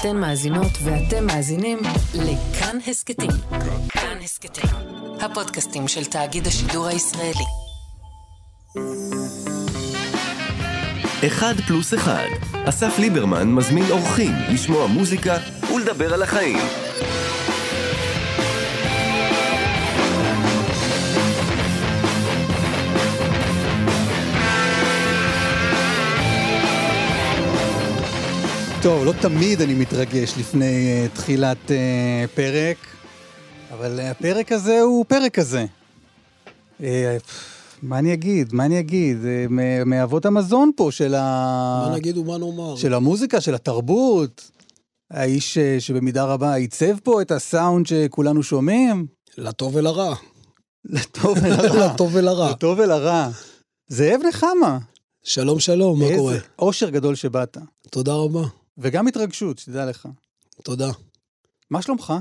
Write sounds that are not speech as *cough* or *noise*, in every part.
אתן מאזינות ואתם מאזינים לכאן הסכתים. כאן הסכתים, הפודקאסטים של תאגיד השידור הישראלי. אחד פלוס אחד. אסף ליברמן מזמין אורחים לשמוע מוזיקה ולדבר על החיים. טוב, לא תמיד אני מתרגש לפני uh, תחילת uh, פרק, אבל uh, הפרק הזה הוא פרק כזה. Uh, מה אני אגיד? מה אני אגיד? Uh, מאבות המזון פה של ה... מה נגיד ומה נאמר? של המוזיקה, של התרבות. האיש uh, שבמידה רבה עיצב פה את הסאונד שכולנו שומעים. לטוב ולרע. לטוב *laughs* ולרע. לטוב ולרע. לטוב ולרע. זאב נחמה. שלום שלום, מה קורה? איזה אושר גדול שבאת. תודה רבה. וגם התרגשות, שתדע לך. תודה. מה שלומך?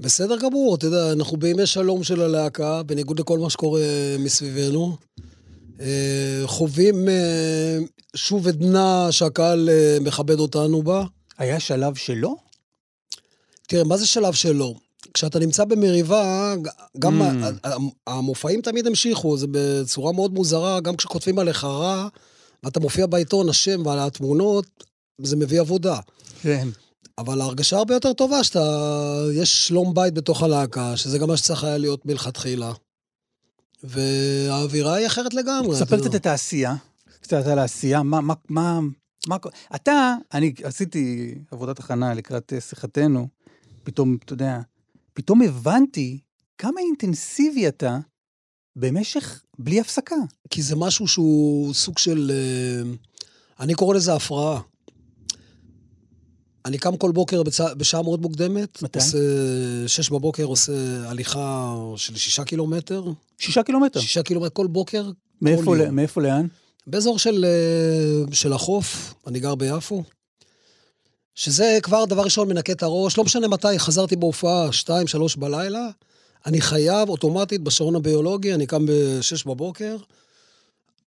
בסדר גמור, אתה יודע, אנחנו בימי שלום של הלהקה, בניגוד לכל מה שקורה מסביבנו. אה, חווים אה, שוב עדנה שהקהל אה, מכבד אותנו בה. היה שלב שלא? תראה, מה זה שלב שלא? כשאתה נמצא במריבה, גם Mm. המופעים תמיד המשיכו, זה בצורה מאוד מוזרה, גם כשכותבים עליך רע, ואתה מופיע בעיתון, השם ועל התמונות, זה מביא עבודה. כן. אבל ההרגשה הרבה יותר טובה שאתה... יש שלום בית בתוך הלהקה, שזה גם מה שצריך היה להיות מלכתחילה. והאווירה היא אחרת לגמרי. ספר אתה קצת. את העשייה, קצת על העשייה, מה, מה, מה, מה, אתה, אני עשיתי עבודת הכנה לקראת אה, שיחתנו, פתאום, אתה יודע, פתאום הבנתי כמה אינטנסיבי אתה במשך, בלי הפסקה. כי זה משהו שהוא סוג של... אה, אני קורא לזה הפרעה. אני קם כל בוקר בצ... בשעה מאוד מוקדמת. מתי? עושה... שש בבוקר עושה הליכה של שישה קילומטר. שישה קילומטר. שישה קילומטר כל בוקר. מאיפה, כל ל-. מאיפה לאן? באזור של, אה, של החוף, אני גר ביפו. שזה כבר דבר ראשון מנקה את הראש, לא משנה מתי, חזרתי בהופעה, שתיים, שלוש בלילה, אני חייב אוטומטית בשעון הביולוגי, אני קם בשש בבוקר.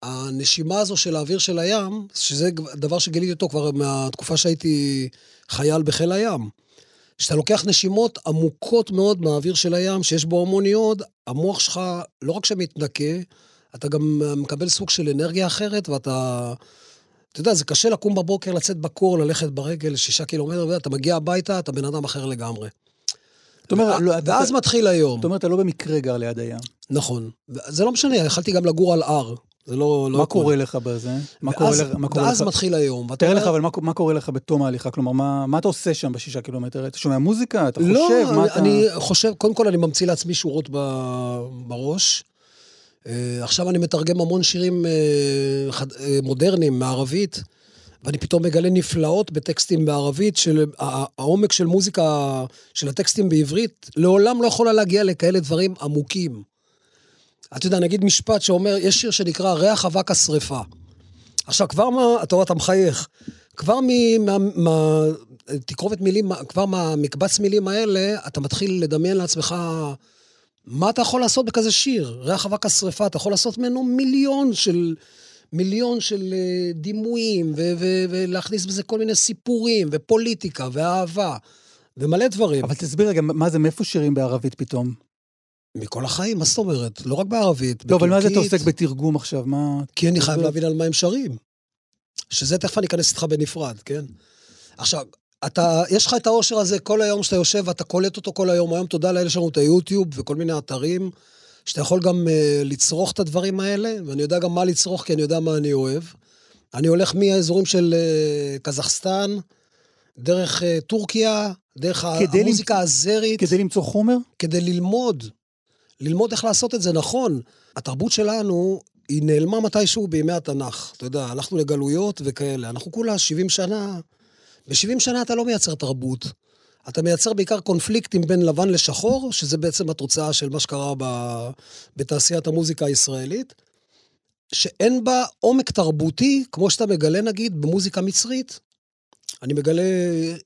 הנשימה הזו של האוויר של הים, שזה דבר שגיליתי אותו כבר מהתקופה שהייתי חייל בחיל הים. כשאתה לוקח נשימות עמוקות מאוד מהאוויר של הים, שיש בו המון יוד, המוח שלך לא רק שמתנקה, אתה גם מקבל סוג של אנרגיה אחרת, ואתה... אתה יודע, זה קשה לקום בבוקר, לצאת בקור, ללכת ברגל שישה קילומטר, ואתה מגיע הביתה, אתה בן אדם אחר לגמרי. זאת אומרת, לא, אתה- ואז מתחיל היום. זאת אומרת, אתה לא במקרה גר ליד הים. נכון. זה לא משנה, יכלתי גם לגור על הר. זה לא... לא מה הכל. קורה לך בזה? מה קורה לך? מה קורה ואז לך? מתחיל היום. תאר לך, אבל מה, מה קורה לך בתום ההליכה? כלומר, מה, מה אתה עושה שם בשישה קילומטר? אתה שומע מוזיקה? אתה לא, חושב? מה אתה... אני חושב, קודם כל אני ממציא לעצמי שורות ב- בראש. אה, עכשיו אני מתרגם המון שירים אה, חד- אה, מודרניים מערבית, ואני פתאום מגלה נפלאות בטקסטים בערבית, של הע- העומק של מוזיקה, של הטקסטים בעברית, לעולם לא יכולה להגיע לכאלה דברים עמוקים. אתה יודע, נגיד משפט שאומר, יש שיר שנקרא ריח אבק השרפה. עכשיו, כבר מה, אתה רואה, אתה מחייך. כבר מ... מה, מה, תקרובת מילים, כבר מהמקבץ מילים האלה, אתה מתחיל לדמיין לעצמך מה אתה יכול לעשות בכזה שיר. ריח אבק השרפה, אתה יכול לעשות ממנו מיליון של... מיליון של אה, דימויים, ו- ו- ולהכניס בזה כל מיני סיפורים, ופוליטיקה, ואהבה, ומלא דברים. אבל תסביר רגע, מה זה, מאיפה שירים בערבית פתאום? מכל החיים, מה זאת אומרת? לא רק בערבית, לא, אבל מה זה אתה בטורקית. עוסק בתרגום עכשיו? מה... כי אני חייב. להבין על מה הם שרים. שזה תכף אני אכנס איתך בנפרד, כן? עכשיו, אתה, יש לך את האושר הזה כל היום שאתה יושב ואתה קולט אותו כל היום. היום תודה לאלה שלנו את היוטיוב וכל מיני אתרים, שאתה יכול גם uh, לצרוך את הדברים האלה, ואני יודע גם מה לצרוך, כי אני יודע מה אני אוהב. אני הולך מהאזורים של uh, קזחסטן, דרך uh, טורקיה, דרך המוזיקה האזרית. כדי למצוא חומר? כדי ללמוד, ללמוד איך לעשות את זה נכון. התרבות שלנו, היא נעלמה מתישהו בימי התנ"ך. אתה יודע, הלכנו לגלויות וכאלה. אנחנו כולה 70 שנה, ב-70 שנה אתה לא מייצר תרבות. אתה מייצר בעיקר קונפליקטים בין לבן לשחור, שזה בעצם התוצאה של מה שקרה ב... בתעשיית המוזיקה הישראלית, שאין בה עומק תרבותי, כמו שאתה מגלה נגיד במוזיקה מצרית. אני מגלה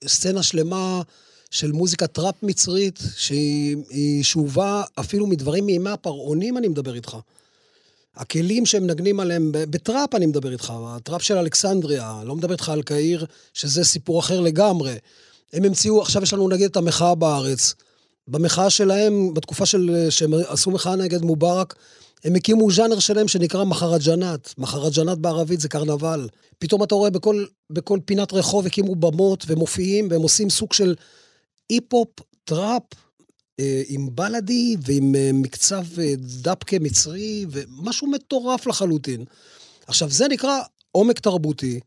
סצנה שלמה של מוזיקה טראפ מצרית, שהיא היא שאובה אפילו מדברים מימי הפרעונים, אני מדבר איתך. הכלים שהם מנגנים עליהם, בטראפ אני מדבר איתך, הטראפ של אלכסנדריה, לא מדבר איתך על קהיר, שזה סיפור אחר לגמרי. הם המציאו, עכשיו יש לנו נגיד את המחאה בארץ. במחאה שלהם, בתקופה של, שהם עשו מחאה נגד מובארק, הם הקימו ז'אנר שלהם שנקרא مهرجانات. مهرجانات בערבית זה קרנבל. פתאום אתה רואה בכל, בכל פינת רחוב הקימו במות ומופיעים, והם עושים סוג של היפ-הופ, טראפ, אה, עם بلدي ועם אה, מקצב אה, דבקה מצרי, ומשהו מטורף לחלוטין. עכשיו, זה נקרא עומק תרבותי,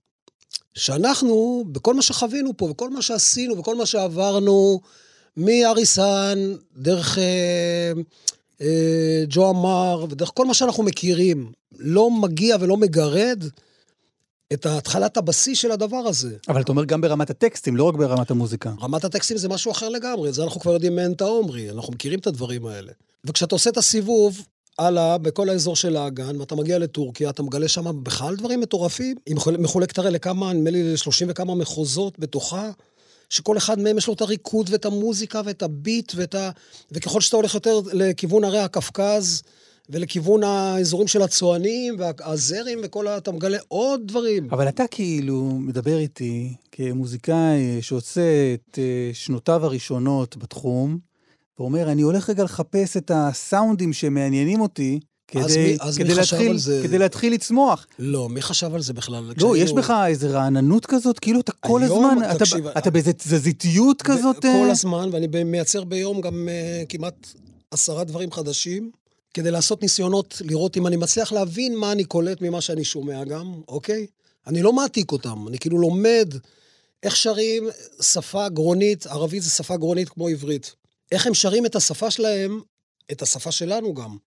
שאנחנו, בכל מה שחווינו פה, וכל מה שעשינו, וכל מה שעברנו, מאריסן, דרך אה, אה, ג'ו אמר, ודרך כל מה שאנחנו מכירים, לא מגיע ולא מגרד את התחלת הבסיס של הדבר הזה. אבל אתה אומר גם ברמת הטקסטים, לא רק ברמת המוזיקה. רמת הטקסטים זה משהו אחר לגמרי, את זה אנחנו כבר יודעים מאין תהומרי, אנחנו מכירים את הדברים האלה. וכשאתה עושה את הסיבוב, הלאה, בכל האזור של האגן, ואתה מגיע לטורקיה, אתה מגלה שם בכלל דברים מטורפים. היא מחולקת הרי לכמה, נדמה לי, ל-30 וכמה מחוזות בתוכה, שכל אחד מהם יש לו את הריקוד ואת המוזיקה ואת הביט ואת ה... וככל שאתה הולך יותר לכיוון הרי הקווקז, ולכיוון האזורים של הצוענים והזרים וכל ה... אתה מגלה עוד דברים. אבל אתה כאילו מדבר איתי כמוזיקאי שעושה את אה, שנותיו הראשונות בתחום, ואומר, אני הולך רגע לחפש את הסאונדים שמעניינים אותי, כדי, אז מי, אז כדי, מי להתחיל, זה? כדי להתחיל לצמוח. לא, מי חשב על זה בכלל? לא, כשהיינו- יש בך איזה רעננות כזאת, כאילו אתה כל היום, הזמן, אתה, תקשיב, אתה באיזה תזזיתיות כזאת. כל אה? הזמן, ואני מייצר ביום גם uh, כמעט עשרה דברים חדשים, כדי לעשות ניסיונות לראות אם אני מצליח להבין מה אני קולט ממה שאני שומע גם, אוקיי? אני לא מעתיק אותם, אני כאילו לומד איך שרים שפה גרונית, ערבית זה שפה גרונית כמו עברית. איך הם שרים את השפה שלהם, את השפה שלנו גם.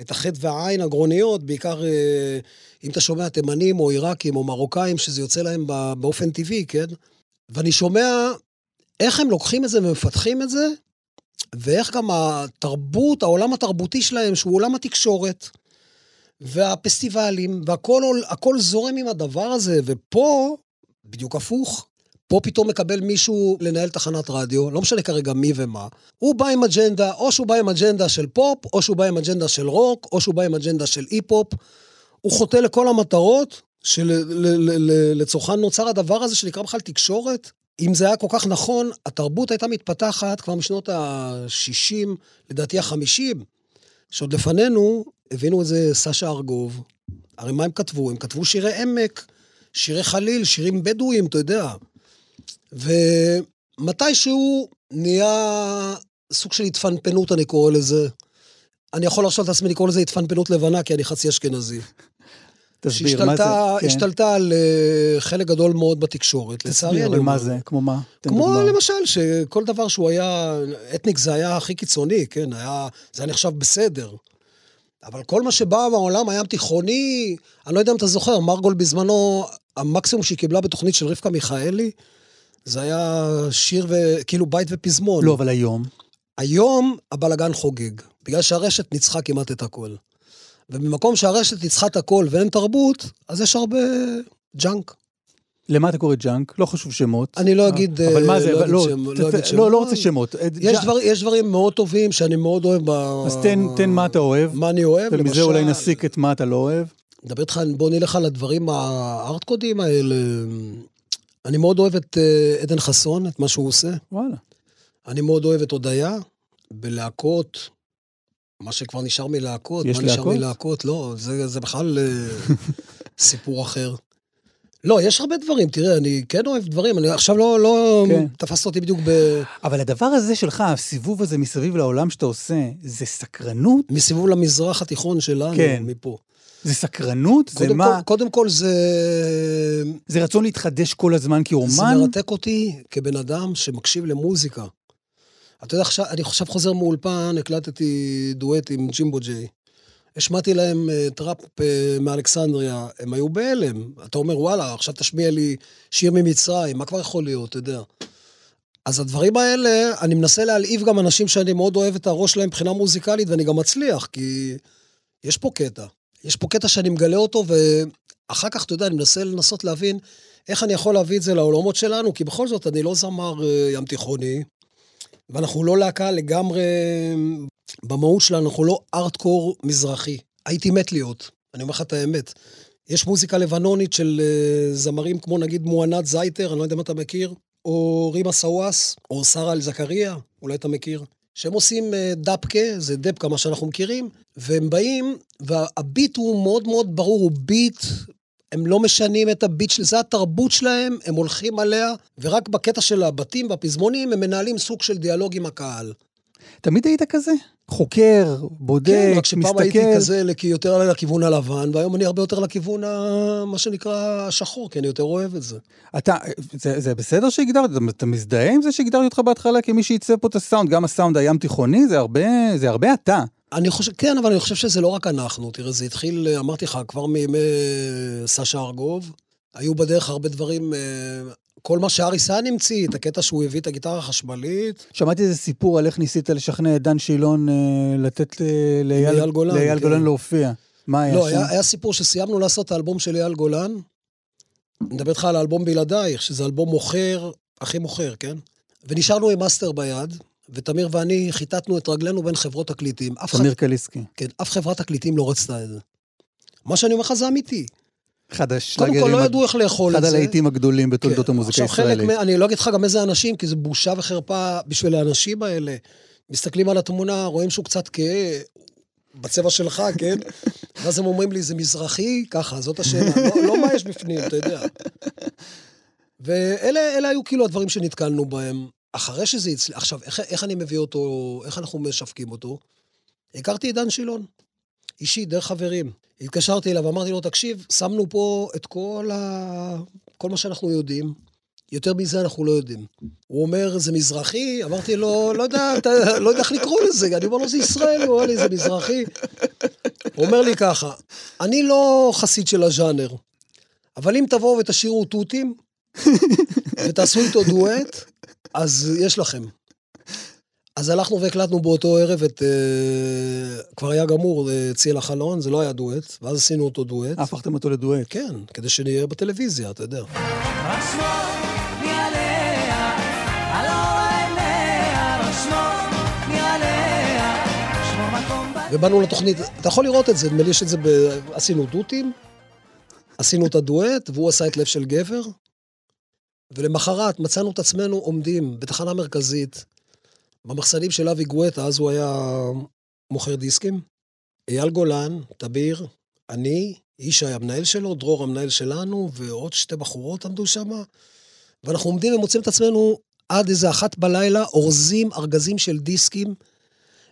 את החטא והעין הגרוניות, בעיקר אה, אם אתה שומע תימנים או עיראקים או מרוקאים, שזה יוצא להם באופן טבעי, כן? ואני שומע איך הם לוקחים את זה ומפתחים את זה, ואיך גם התרבות, העולם התרבותי שלהם, שהוא עולם התקשורת, והפסטיבלים, הכל זורם עם הדבר הזה, ופה, בדיוק הפוך. פה פתאום מקבל מישהו לנהל תחנת רדיו, לא משנה כרגע מי ומה. הוא בא עם אג'נדה, או שהוא בא עם אג'נדה של פופ, או שהוא בא עם אג'נדה של רוק, או שהוא בא עם אג'נדה של היפ-הופ. הוא חוטא לכל המטרות שלצורכן נוצר הדבר הזה שנקרא בכלל תקשורת. אם זה היה כל כך נכון, התרבות הייתה מתפתחת כבר משנות ה-60, לדעתי ה-50, שעוד לפנינו הבינו את זה סשה ארגוב. הרי מה הם כתבו? הם כתבו שירי עמק, שירי חליל, שירים בדואיים, אתה יודע. ומתישהו נהיה סוג של התפנפנות, אני קורא לזה. אני יכול להרשות לעצמי לקרוא לזה התפנפנות לבנה, כי אני חצי אשכנזי. תסביר, מה זה? שהשתלטה כן. השתלטה על אה, חלק גדול מאוד בתקשורת, לצערי אבל מה. זה? כמו מה? כמו דוגמה. למשל, שכל דבר שהוא היה, אתניקס זה היה הכי קיצוני, כן, היה, זה היה נחשב בסדר. אבל כל מה שבא מהעולם הים תיכוני, אני לא יודע אם אתה זוכר, מרגול בזמנו, המקסימום שהיא קיבלה בתוכנית של רבקה מיכאלי, זה היה שיר וכאילו בית ופזמון. לא, אבל היום. היום הבלגן חוגג, בגלל שהרשת ניצחה כמעט את הכל. ובמקום שהרשת את הכל ואין תרבות, אז יש הרבה junk. למה אתה קורא junk? לא חשוב שמות. אני לא אגיד, אבל אה, מה זה? לא לא, לא לא, לא שמות. רוצה שמות. אה, יש, דברים מאוד טובים שאני מאוד אוהב ב... אז תן, מה אתה אוהב, מה אני אוהב, ומזה אולי נסיק את מה אתה לא אוהב. נדבר איתך, בוא נלך על הדברים הארטקודים האלה. אני מאוד אוהב את אה, עדן חסון, את מה שהוא עושה. וואלה. אני מאוד אוהב את הודיה, בלהקות, מה שכבר נשאר מלהקות, מה נשאר להקות? מלהקות, לא, זה, זה בכלל אה, *laughs* סיפור אחר. לא, יש הרבה דברים, תראה, אני כן אוהב דברים, אני עכשיו לא, לא כן. תפסת אותי בדיוק ב... אבל הדבר הזה שלך, הסיבוב הזה מסביב לעולם שאתה עושה, זה סקרנות? מסיבוב למזרח התיכון שלנו, כן. מפה. זה סקרנות? זה מה? כל, קודם כל זה... זה רצון להתחדש כל הזמן זה כאומן? מרתק אותי כבן אדם שמקשיב למוזיקה. אתה יודע, עכשיו, אני עכשיו חוזר מאולפן, הקלטתי דואט עם ג'ימבו ג'יי. השמעתי להם אה, טראפ אה, מאלכסנדריה, הם היו בהלם. אתה אומר, וואלה, עכשיו תשמיע לי שיר ממצרים, מה כבר יכול להיות, אתה יודע. אז הדברים האלה, אני מנסה להלהיב גם אנשים שאני מאוד אוהב את הראש שלהם מבחינה מוזיקלית, ואני גם מצליח, כי יש פה קטע. יש פה קטע שאני מגלה אותו, ואחר כך, אתה יודע, אני מנסה לנסות להבין איך אני יכול להביא את זה לעולמות שלנו, כי בכל זאת, אני לא זמר אה, ים תיכוני, ואנחנו לא להקה לגמרי, במהות שלנו, אנחנו לא ארטקור מזרחי. הייתי מת להיות, אני אומר לך את האמת. יש מוזיקה לבנונית של אה, זמרים כמו נגיד מואנת זייטר, אני לא יודע אם אתה מכיר. או רימה סוואס, או שרה אל-זכריה, אולי אתה מכיר, שהם עושים אה, דאפקה, זה דבקה, מה שאנחנו מכירים, והם באים, והביט הוא מאוד מאוד ברור, הוא ביט, הם לא משנים את הביט של זה, התרבות שלהם, הם הולכים עליה, ורק בקטע של הבתים והפזמונים, הם מנהלים סוג של דיאלוג עם הקהל. תמיד היית כזה? חוקר, בודק, כן, מסתכל. רק שפעם הייתי כזה יותר לכיוון הלבן, והיום אני הרבה יותר לכיוון, ה... מה שנקרא, השחור, כי אני יותר אוהב את זה. אתה, זה, זה בסדר שהגדרת, אתה, מזדהה עם זה שהגדרתי אותך בהתחלה כמי שעיצב פה את הסאונד, גם הסאונד הים תיכוני, זה הרבה, זה הרבה אתה. אני חושב, כן, אבל אני חושב שזה לא רק אנחנו. תראה, זה התחיל, אמרתי לך, כבר מימי סשה ארגוב. היו בדרך הרבה דברים, אה, כל מה שארי סאן המציא, את הקטע שהוא הביא את הגיטרה החשמלית. שמעתי איזה סיפור על איך ניסית לשכנע את דן שילון אה, לתת לאייל גולן, לאייל כן. גולן להופיע. מה היה לא, שם? היה, היה סיפור שסיימנו לעשות את האלבום של אייל גולן. אני מדבר איתך על האלבום בלעדייך, שזה אלבום מוכר, הכי מוכר, כן? ונשארנו עם מאסטר ביד, ותמיר ואני כיתתנו את רגלינו בין חברות תקליטים. תמיר קליסקי. כן, אף חברת תקליטים לא רצתה את זה. מה שאני אומר לך זה אמיתי. אחד קודם השלאגרים, כל, לא ידעו איך לאכול את אחד זה. הלהיטים הגדולים בתולדות כן, המוזיקה הישראלית. אני לא אגיד לך גם איזה אנשים, כי זה בושה וחרפה בשביל האנשים האלה. מסתכלים על התמונה, רואים שהוא קצת כהה, בצבע שלך, כן? *laughs* ואז הם אומרים לי, זה מזרחי? ככה, זאת השאלה. לא, לא מה יש בפנים, אתה יודע. *laughs* ואלה אלה היו כאילו הדברים שנתקלנו בהם. אחרי שזה הצליח, עכשיו, איך, איך אני מביא אותו, איך אנחנו משווקים אותו? הכרתי את דן שילון, אישית, דרך חברים. התקשרתי אליו, אמרתי לו, תקשיב, שמנו פה את כל, ה... כל מה שאנחנו יודעים, יותר מזה אנחנו לא יודעים. הוא אומר, זה מזרחי? אמרתי לו, לא יודע, אתה, לא יודע איך לקרוא לזה. אני אומר לו, זה ישראלי, הוא אומר לי, זה מזרחי. הוא אומר לי ככה, אני לא חסיד של הז'אנר, אבל אם תבואו ותשאירו תותים, ותעשו איתו דואט, אז יש לכם. אז הלכנו והקלטנו באותו ערב את... אה, כבר היה גמור, אה, ציל החלון, זה לא היה דואט, ואז עשינו אותו דואט. הפכתם אותו לדואט. כן, כדי שנהיה בטלוויזיה, אתה יודע. ובאנו לתוכנית, אתה יכול לראות את זה, נדמה לי יש את זה, ב... עשינו דותים, עשינו את הדואט, והוא עשה את לב של גבר, ולמחרת מצאנו את עצמנו עומדים בתחנה מרכזית, במחסנים של אבי גואטה, אז הוא היה מוכר דיסקים, אייל גולן, תביר, אני, ישי המנהל שלו, דרור המנהל שלנו, ועוד שתי בחורות עמדו שם, ואנחנו עומדים ומוצאים את עצמנו עד איזה אחת בלילה, אורזים ארגזים של דיסקים,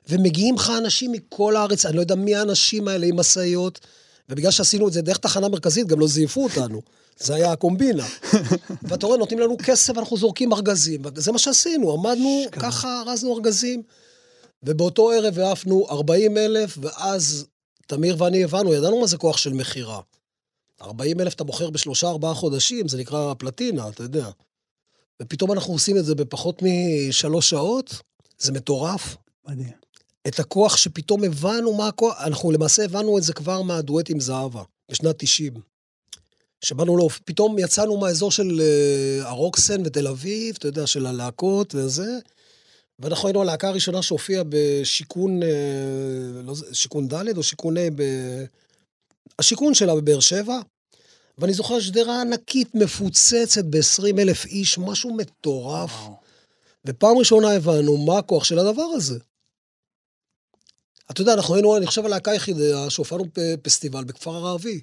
ומגיעים לך אנשים מכל הארץ, אני לא יודע מי האנשים האלה עם משאיות, ובגלל שעשינו את זה דרך תחנה מרכזית, גם לא זייפו אותנו. זה היה הקומבינה. *laughs* ואתה רואה, נותנים לנו כסף, אנחנו זורקים ארגזים. זה מה שעשינו, עמדנו, ככה ארזנו ארגזים. ובאותו ערב העפנו 40 אלף, ואז תמיר ואני הבנו, ידענו מה זה כוח של מכירה. 40 אלף אתה מוכר בשלושה, ארבעה חודשים, זה נקרא פלטינה, אתה יודע. ופתאום אנחנו עושים את זה בפחות משלוש שעות, זה מטורף. מדהים. את הכוח שפתאום הבנו מה הכוח, אנחנו למעשה הבנו את זה כבר מהדואט עם זהבה, בשנת 90. שבאנו לו, פתאום יצאנו מהאזור של uh, הרוקסן ותל אביב, אתה יודע, של הלהקות וזה, ואנחנו היינו הלהקה הראשונה שהופיעה בשיכון, uh, לא, ז- שיכון ד' או שיכון ה', ב... השיכון שלה בבאר שבע, ואני זוכר שדרה ענקית מפוצצת ב-20 אלף איש, משהו מטורף. וואו. ופעם ראשונה הבנו מה הכוח של הדבר הזה. אתה יודע, אנחנו היינו, אני חושב, הלהקה היחידה שהופענו בפסטיבל בכפר הערבי.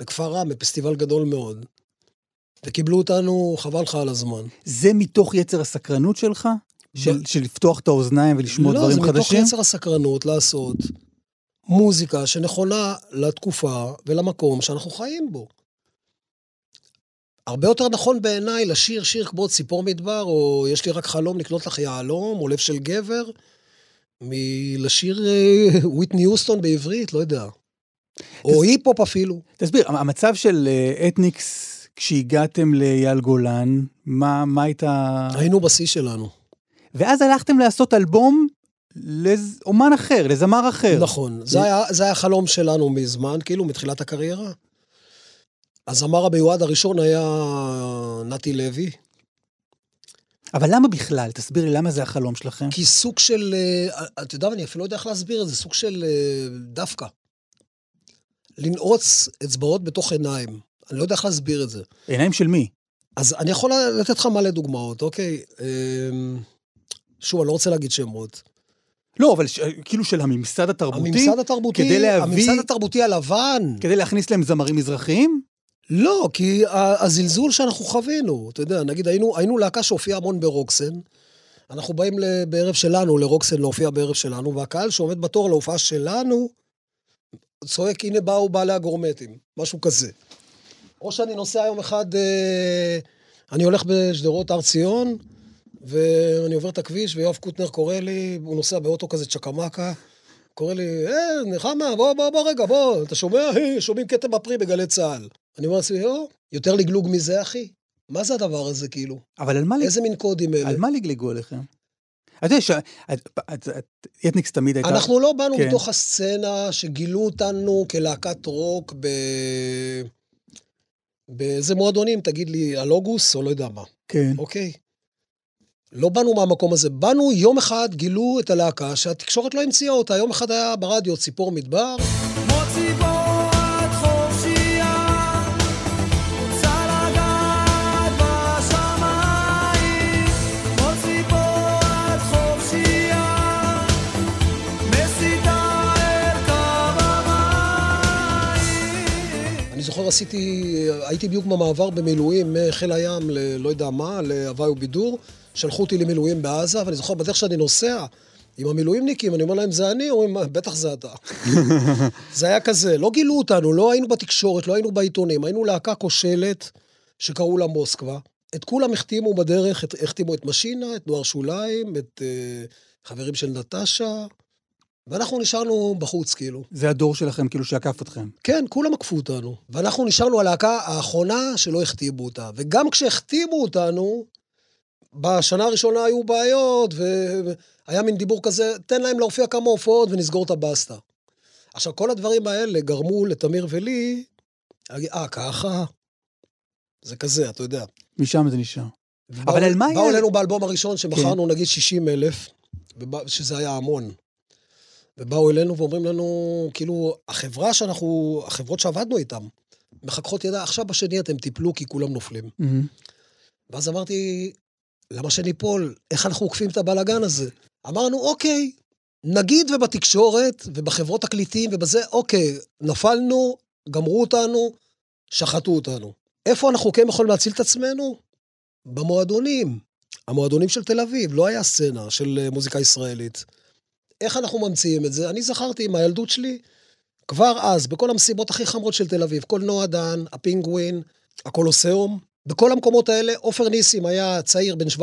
בכפר רם, בפסטיבל גדול מאוד. וקיבלו אותנו, חבל לך על הזמן. זה מתוך יצר הסקרנות שלך? של, של לפתוח את האוזניים ולשמוע דברים לא, זה מתוך חדשים? יצר הסקרנות לעשות מוזיקה שנכונה לתקופה ולמקום שאנחנו חיים בו. הרבה יותר נכון בעיניי לשיר שיר כמו ציפור מדבר, או יש לי רק חלום לקנות לך יהלום, או לב של גבר, מלשיר אה, וויטני יוסטון בעברית, לא יודע. או היפ-הופ אפילו. תסביר, המצב של אה, אתניקס, כשהגעתם לאייל גולן, מה, מה הייתה... היינו בשיא שלנו. ואז הלכתם לעשות אלבום לאומן אחר, לזמר אחר. נכון. זה היה, זה היה חלום שלנו מזמן, כאילו, מתחילת הקריירה. הזמר המיועד הראשון היה נתי לוי, אבל למה בכלל? תסביר לי, למה זה החלום שלכם? כי סוג של, אה, אתה יודע, אני אפילו לא יודע איך להסביר את זה, סוג של אה, דווקא. לנעוץ אצבעות בתוך עיניים. אני לא יודע איך להסביר את זה. עיניים של מי? אז אני יכול לתת לך מלא דוגמאות, אוקיי? אמ, שוב, אני לא רוצה להגיד שמות. לא, אבל ש... כאילו של הממסד התרבותי, הממסד התרבותי, כדי להביא- הממסד התרבותי הלבן. כדי להכניס להם זמרים מזרחיים? לא, כי הזלזול שאנחנו חווינו, אתה יודע, נגיד היינו, היינו להקה שהופיעה המון ברוקסן, אנחנו באים בערב שלנו, לרוקסן להופיע בערב שלנו, והקהל שעומד בתור להופעה שלנו, צועק, הנה באו בעלי הגורמטים, משהו כזה. או שאני נוסע יום אחד, אה, אני הולך בשדרות הר ציון, ואני עובר את הכביש, ויואב קוטנר קורא לי, הוא נוסע באוטו כזה צ'קמקה, קורא לי, אה, נחמה, בוא, בוא, בוא רגע, בוא, אתה שומע? אה, שומעים כתם בפרי בגלי צה"ל. אני אומר לעצמי, או, יותר לגלוג מזה, אחי? מה זה הדבר הזה, כאילו? אבל על מה. איזה מין קודים אלה? על מה לגלגו עליכם? אתה יודע, ש... את- את- את- אתניקס תמיד הייתה... אנחנו לא באנו כן. מתוך הסצנה שגילו אותנו כלהקת רוק ב... באיזה מועדונים, תגיד לי, הלוגוס או לא יודע מה, כן. אוקיי? לא באנו מהמקום הזה. באנו, יום אחד גילו את הלהקה שהתקשורת לא המציאה אותה. יום אחד היה ברדיו ציפור מדבר, מוציא בועת זוכר, עשיתי, הייתי בדיוק במעבר במילואים מחיל הים ל... לא יודע מה, להוואי ובידור. שלחו אותי למילואים בעזה, ואני זוכר בדרך שאני נוסע עם המילואימניקים, אני אומר להם, זה אני? אומרים, "מה, בטח זה אתה. *laughs* זה היה כזה, לא גילו אותנו, לא היינו בתקשורת, לא היינו בעיתונים, היינו להקה כושלת שקראו לה מוסקבה. את כולם החתימו בדרך, החתימו את משינה, את נוער שוליים, את uh, חברים של נטשה, ואנחנו נשארנו בחוץ, כאילו. זה הדור שלכם, כאילו, שעקף אתכם. כן, כולם עקפו אותנו. ואנחנו נשארנו הלהקה האחרונה שלא החתימו אותה. וגם כשהחתימו אותנו, בשנה הראשונה היו בעיות, והיה מין דיבור כזה, תן להם להופיע כמה הופעות ונסגור את הבסטה. עכשיו, כל הדברים האלה גרמו לתמיר ולי, אה, ככה? זה כזה, אתה יודע. משם זה נשאר. אבל על מה באו אלינו באלבום הראשון, שמכרנו נגיד 60 אלף, שזה היה המון. ובאו אלינו ואומרים לנו, כאילו, החברה שאנחנו, החברות שעבדנו איתן, מחככות ידע, עכשיו בשני אתם תיפלו כי כולם נופלים. מהמם. ואז אמרתי, למה שניפול? איך אנחנו עוקפים את הבלגן הזה? אמרנו, אוקיי, נגיד ובתקשורת ובחברות תקליטים ובזה, אוקיי, נפלנו, גמרו אותנו, שחטו אותנו. איפה אנחנו כן יכולים להציל את עצמנו? במועדונים. המועדונים של תל אביב, לא היה סצנה של אה, מוזיקה ישראלית. איך אנחנו ממציאים את זה? אני זכרתי מהילדות שלי, כבר אז, בכל המסיבות הכי חמרות של תל אביב, קולנוע דן, הפינגווין, הקולוסיאום, בכל המקומות האלה, עופר ניסים היה צעיר בן 17-18,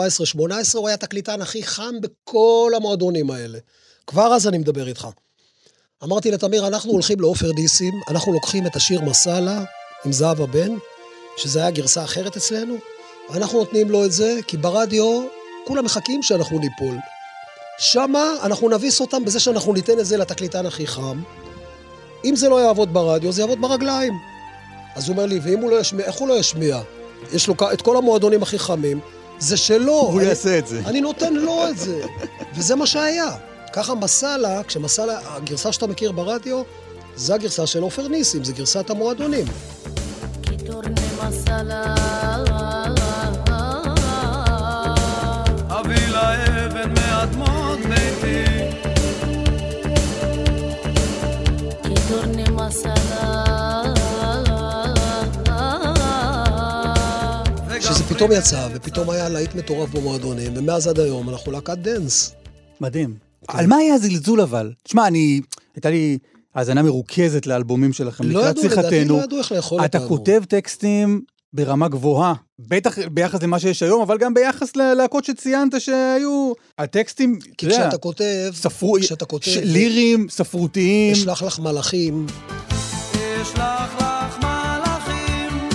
הוא היה התקליטן הכי חם בכל המועדונים האלה. כבר אז אני מדבר איתך. אמרתי לתמיר, אנחנו הולכים לעופר ניסים, אנחנו לוקחים את השיר מסאלה עם זהבה בן, שזה היה גרסה אחרת אצלנו, ואנחנו נותנים לו את זה, כי ברדיו כולם מחכים שאנחנו ניפול. שמה אנחנו נביס אותם בזה שאנחנו ניתן את זה לתקליטן הכי חם. אם זה לא יעבוד ברדיו, זה יעבוד ברגליים. אז הוא אומר לי, ואם הוא לא ישמיע, איך הוא לא ישמיע? יש לו את כל המועדונים הכי חמים, זה שלו. הוא אני- יעשה את זה. אני נותן לו את זה. וזה מה שהיה. ככה מסאלה, כשמסאלה, הגרסה שאתה מכיר ברדיו, זה הגרסה של עופר ניסים, זה גרסת המועדונים. כי שזה פתאום יצא, ופתאום היה להיט מטורף במועדונים, ומאז עד היום אנחנו להקת dance. מדהים. על מה היה הזלזול אבל? תשמע, אני... הייתה לי האזנה מרוכזת לאלבומים שלכם לא לקראת ידעו, לדעתי שיחתנו. לא ידעו איך לאכול אתה אותנו. כותב טקסטים ברמה גבוהה, בטח ביחס למה שיש היום, אבל גם ביחס ללהקות שציינת שהיו... הטקסטים, אתה כי יודע, כשאתה כותב, ספרו... כשאתה כותב, ש- לירים, ספרותיים. אשלח לך מלאכים, אשלח לך מלאכים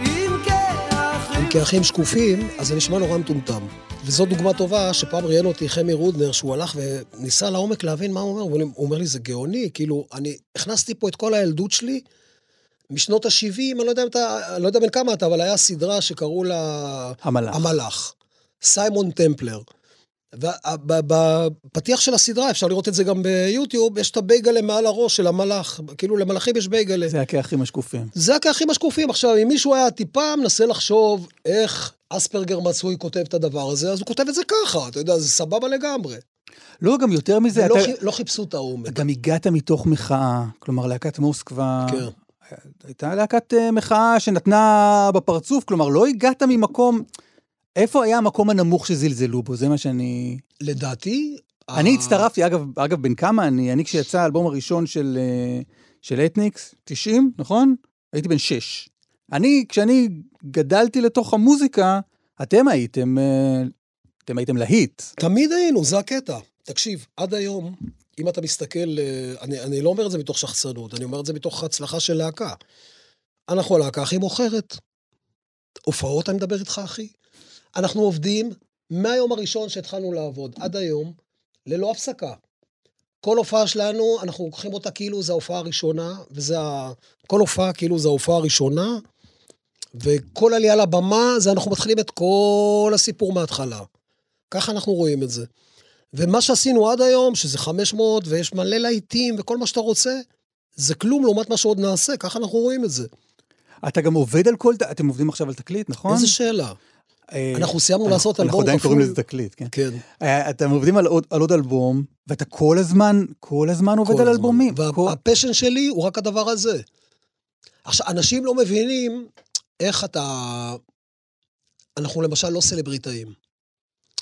עם כאחים כאחים שקופים, אז זה נשמע נורא מטומטם. וזו דוגמה טובה, שפעם ראיין אותי חמי רודנר, שהוא הלך וניסה לעומק להבין מה הוא אומר, הוא אומר לי, זה גאוני, כאילו, אני הכנסתי פה את כל הילדות שלי, משנות ה-70, אני לא יודע אתה, לא יודע בין כמה אתה, אבל היה סדרה שקראו לה... המלאך. המלאך. סיימון טמפלר. ובפתיח של הסדרה, אפשר לראות את זה גם ביוטיוב, יש את הבייגלה מעל הראש של המלאך. כאילו, למלאכים יש בייגלה. זה הכאחים השקופים. זה הכאחים השקופים. עכשיו, אם מישהו היה טיפה מנסה לחשוב איך אספרגר מצוי כותב את הדבר הזה, אז הוא כותב את זה ככה, אתה יודע, זה סבבה לגמרי. לא, גם יותר מזה, אתה לא חיפשו את העומק. גם הגעת מתוך מחאה, כלומר, להקת מוסקבה... כן. הייתה להקת אה, מחאה שנתנה בפרצוף, כלומר, לא הגעת ממקום... איפה היה המקום הנמוך שזלזלו בו? זה מה שאני... לדעתי... אני הצטרפתי, אגב, אגב, בן כמה אני? אני כשיצא האלבום הראשון של, אה, של אתניקס, 90, נכון? הייתי בן 6. אני, כשאני גדלתי לתוך המוזיקה, אתם הייתם, אה, אתם הייתם להיט. תמיד היינו, זה הקטע. תקשיב, עד היום, אם אתה מסתכל, אה, אני, אני לא אומר את זה מתוך שחצנות, אני אומר את זה מתוך הצלחה של להקה. אנחנו הלהקה הכי מוכרת. הופעות, אני מדבר איתך, אחי. אנחנו עובדים מהיום הראשון שהתחלנו לעבוד עד היום, ללא הפסקה. כל הופעה שלנו, אנחנו לוקחים אותה כאילו זו ההופעה הראשונה, וזה ה... כל הופעה כאילו זו ההופעה הראשונה, וכל עלייה לבמה, זה אנחנו מתחילים את כל הסיפור מההתחלה. ככה אנחנו רואים את זה. ומה שעשינו עד היום, שזה 500 ויש מלא להיטים וכל מה שאתה רוצה, זה כלום לעומת מה שעוד נעשה, ככה אנחנו רואים את זה. אתה גם עובד על כל... אתם עובדים עכשיו על תקליט, נכון? איזה שאלה. אה, אנחנו סיימנו לעשות אנחנו אלבום עדיין קוראים. לזה תקליט, כן. כן. אה, אתם עובדים על עוד, אלבום, ואתה כל הזמן, כל הזמן עובד על. אלבומים. והפשן שלי הוא רק הדבר הזה. עכשיו, אנשים לא מבינים איך אתה... אנחנו למשל לא סלבריטאים.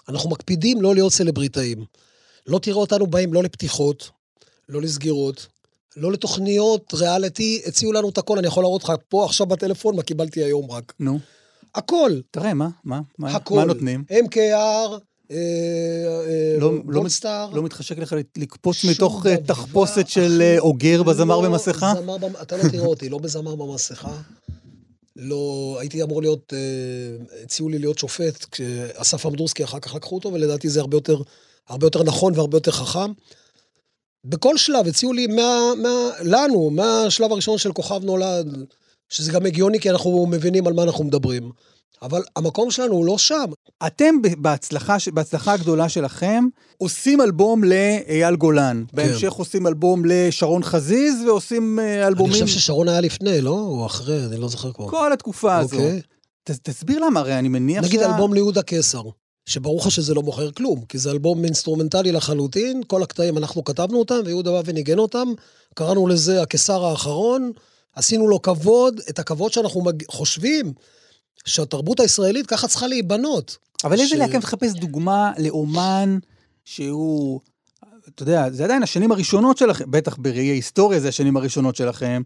אנחנו מקפידים לא להיות סלבריטאים. לא תראה אותנו באים לא לפתיחות, לא לסגירות, לא לתוכניות ריאליטי, הציעו לנו את הכל, אני יכול להראות לך פה עכשיו בטלפון מה קיבלתי היום רק. נו, הכל, תראה, מה? מה? מה, הכל. מה נותנים? MKR, אה, אה, לא- לא מתחשק לך לקפוץ מתוך אה, תחפושת של אוגר בזמר לא במסכה? אתה לא תראה אותי, לא בזמר במסכה. לא, הייתי אמור להיות, אה, הציעו לי להיות שופט, כשאסף אמדורסקי אחר כך לקחו אותו, ולדעתי זה הרבה יותר, הרבה יותר נכון והרבה יותר חכם. בכל שלב הציעו לי, מה, מה, לנו, מהשלב הראשון של כוכב נולד, שזה גם הגיוני, כי אנחנו מבינים על מה אנחנו מדברים. אבל המקום שלנו הוא לא שם. אתם בהצלחה, ש- בהצלחה הגדולה שלכם, עושים אלבום לאייל גולן. בהמשך עושים אלבום לשרון חזיז, ועושים אה, אני אלבומים... חושב ששרון היה לפני, לא? או אחרי, אני לא זוכר כבר. כל התקופה הזו. אוקיי. ת- תסביר למה, הרי אני מניח נגיד שה- אלבום ליהודה קיסר, שברור לך שזה לא מוכר כלום, כי זה אלבום אינסטרומנטלי לחלוטין, כל הקטעים אנחנו כתבנו אותם, ויהודה בא וניגן אותם, קראנו לזה הקיסר האחרון, עשינו לו כבוד, את הכבוד שאנחנו מג... חושבים שהתרבות הישראלית ככה צריכה להיבנות. אבל איזה ש- להקה מחפש דוגמה לאומן שהוא, אתה יודע, זה עדיין השנים הראשונות שלכם, בטח בראי ההיסטוריה זה השנים הראשונות שלכם.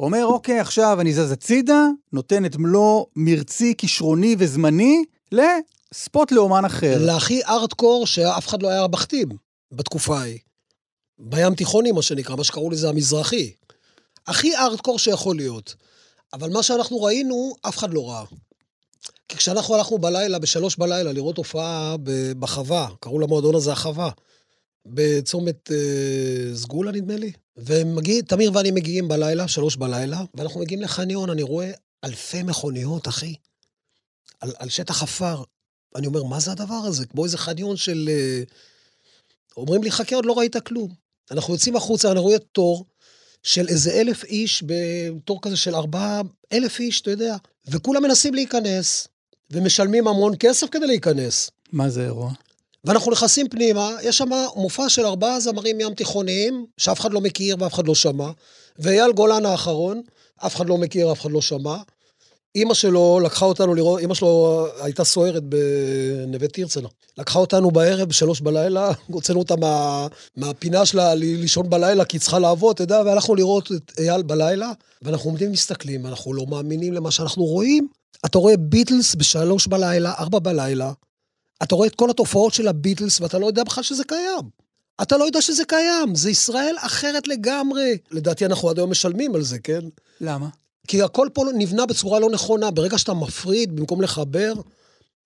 אומר, אוקיי, עכשיו אני זז הצידה, נותן את מלוא מרצי, כישרוני וזמני לספוט לאומן אחר. להכי ארטקור שאף אחד לא היה מחתים בתקופה ההיא. בים תיכוני, מה שנקרא, מה שקראו לזה המזרחי. הכי ארטקור שיכול להיות. אבל מה שאנחנו ראינו, אף אחד לא ראה. כי כשאנחנו הלכנו בלילה, בשלוש בלילה, לראות הופעה בחווה, קראו למועדון הזה החווה, בצומת אה, סגולה, נדמה לי. ומגיע, תמיר ואני מגיעים בלילה, שלוש בלילה, ואנחנו מגיעים לחניון, אני רואה אלפי מכוניות, אחי. על, על שטח עפר. אני אומר, מה זה הדבר הזה? כמו איזה חניון של... אה, אומרים לי, חכה, עוד לא ראית כלום. אנחנו יוצאים החוצה, אני רואה תור של איזה אלף איש, בתור כזה של ארבעה אלף איש, אתה יודע, וכולם מנסים להיכנס, ומשלמים המון כסף כדי להיכנס. מה זה אירוע? ואנחנו נכנסים פנימה, יש שם מופע של ארבעה זמרים ים תיכוניים, שאף אחד לא מכיר ואף אחד לא שמע, ואייל גולן האחרון, אף אחד לא מכיר, אף אחד לא שמע. אימא שלו לקחה אותנו לראות, אימא שלו הייתה סוהרת בנווה תרצה. לקחה אותנו בערב, בשלוש בלילה, *laughs* הוצאנו אותה מה, מהפינה שלה ל- לישון בלילה, כי היא צריכה לעבוד, אתה יודע, והלכנו לראות את אייל בלילה, ואנחנו עומדים ומסתכלים, אנחנו לא מאמינים למה שאנחנו רואים. אתה רואה ביטלס בשלוש בלילה, ארבע בלילה, אתה רואה את כל התופעות של הביטלס, ואתה לא יודע בכלל שזה קיים. אתה לא יודע שזה קיים, זה ישראל אחרת לגמרי. לדעתי אנחנו עד היום משלמים על זה, כן? למה? כי הכל פה נבנה בצורה לא נכונה. ברגע שאתה מפריד במקום לחבר,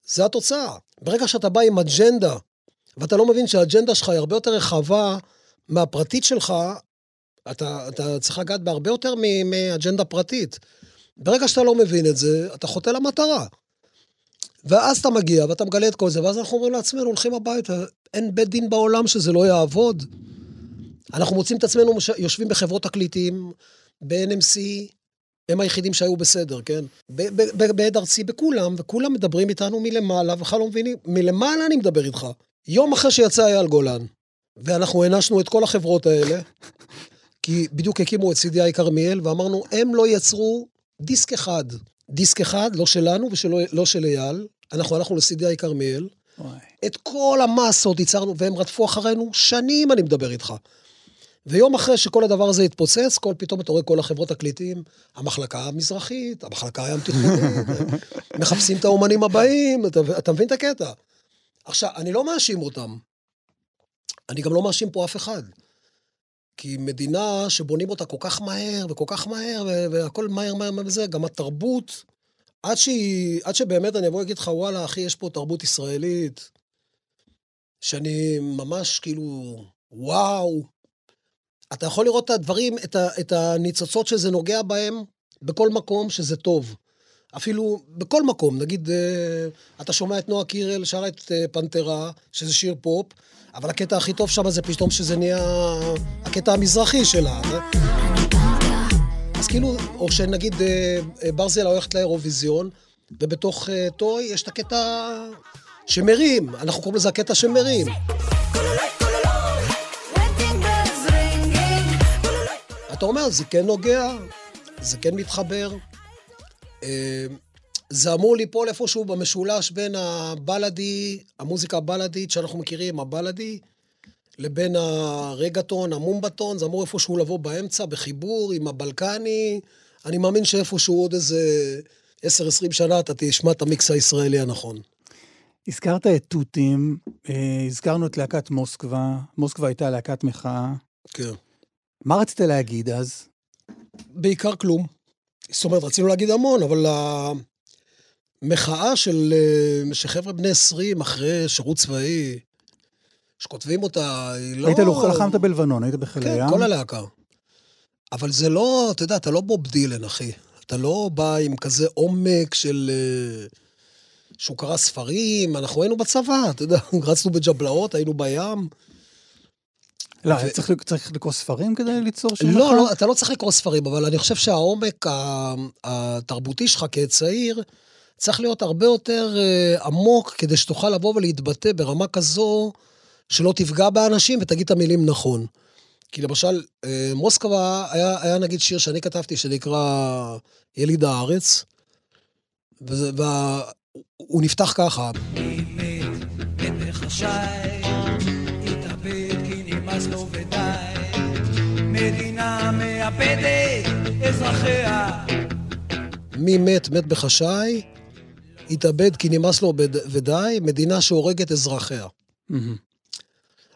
זה התוצאה. ברגע שאתה בא עם אג'נדה, ואתה לא מבין שהאג'נדה שלך היא הרבה יותר רחבה מהפרטית שלך, אתה, אתה צריך לגעת בהרבה יותר מאג'נדה פרטית. ברגע שאתה לא מבין את זה, אתה חוטא למטרה. ואז אתה מגיע ואתה מגלה את כל זה, ואז אנחנו אומרים לעצמנו, הולכים הביתה, אין בית דין בעולם שזה לא יעבוד. אנחנו מוצאים את עצמנו יושבים בחברות תקליטים, ב-NMC, הם היחידים שהיו בסדר, כן? בעד ארצי, בכולם, וכולם מדברים איתנו מלמעלה, ובכלל לא מבינים, מלמעלה אני מדבר איתך. יום אחרי שיצא אייל גולן, ואנחנו הענשנו את כל החברות האלה, כי בדיוק הקימו את CDI כרמיאל, ואמרנו, הם לא יצרו דיסק אחד. דיסק אחד, לא שלנו ולא לא של אייל, אנחנו הלכנו ל-CDI כרמיאל. את כל המסות ייצרנו, והם רדפו אחרינו שנים, אני מדבר איתך. ויום אחרי שכל הדבר הזה התפוצץ, כל פתאום אתה רואה כל החברות תקליטים, המחלקה המזרחית, המחלקה הים תיכונית, *laughs* מחפשים את האומנים הבאים, אתה, אתה מבין את הקטע? עכשיו, אני לא מאשים אותם. אני גם לא מאשים פה אף אחד. כי מדינה שבונים אותה כל כך מהר, וכל כך מהר, והכל מהר, מהר, מהר, וזה, גם התרבות, עד שהיא, עד שבאמת אני אבוא ואגיד לך, וואלה, אחי, יש פה תרבות ישראלית, שאני ממש כאילו, וואו. אתה יכול לראות את הדברים, את, ה, את הניצוצות שזה נוגע בהם בכל מקום שזה טוב. אפילו בכל מקום, נגיד, אה, אתה שומע את נועה קירל שרה את אה, פנתרה, שזה שיר פופ, אבל הקטע הכי טוב שם זה פתאום שזה נהיה הקטע המזרחי שלה. אז כאילו, או שנגיד אה, אה, ברזילה הולכת לאירוויזיון, ובתוך אה, טוי יש את הקטע שמרים, אנחנו קוראים לזה הקטע שמרים. אתה אומר, זה כן נוגע, זה כן מתחבר. זה אמור ליפול איפשהו במשולש בין הבלאדי, המוזיקה הבלאדית שאנחנו מכירים, הבלאדי, לבין הרגטון, המומבטון, זה אמור איפשהו לבוא באמצע, בחיבור עם הבלקני. אני מאמין שאיפשהו עוד איזה 10-20 שנה אתה תשמע את המיקס הישראלי הנכון. הזכרת את תותים, אה, הזכרנו את להקת מוסקבה, מוסקבה הייתה להקת מחאה. כן. מה רצית להגיד אז? בעיקר כלום. זאת אומרת, רצינו להגיד המון, אבל המחאה של, אה, שחבר'ה בני 20 אחרי שירות צבאי, שכותבים אותה, היא לא... היית לחמת בלבנון, היית בחיל כן, הים. כל הלהקה. אבל זה לא, אתה יודע, אתה לא בוב דילן, אחי. אתה לא בא עם כזה עומק של... אה, שהוא קרא ספרים, אנחנו היינו בצבא, אתה יודע, *laughs* רצנו בג'בלאות, היינו בים. לא, ו- צריך צריך לקרוא ספרים כדי ליצור שם לא, מחאה? לא, אתה לא צריך לקרוא ספרים, אבל אני חושב שהעומק התרבותי שלך כצעיר צריך להיות הרבה יותר אה, עמוק כדי שתוכל לבוא ולהתבטא ברמה כזו שלא תפגע באנשים ותגיד את המילים נכון. כי למשל, אה, מוסקבה, היה, היה נגיד שיר שאני כתבתי שנקרא יליד הארץ, והוא נפתח ככה, מי מת, מת בחשאי, התאבד כי נמאס לו ודי, מדינה שהורגת אזרחיה.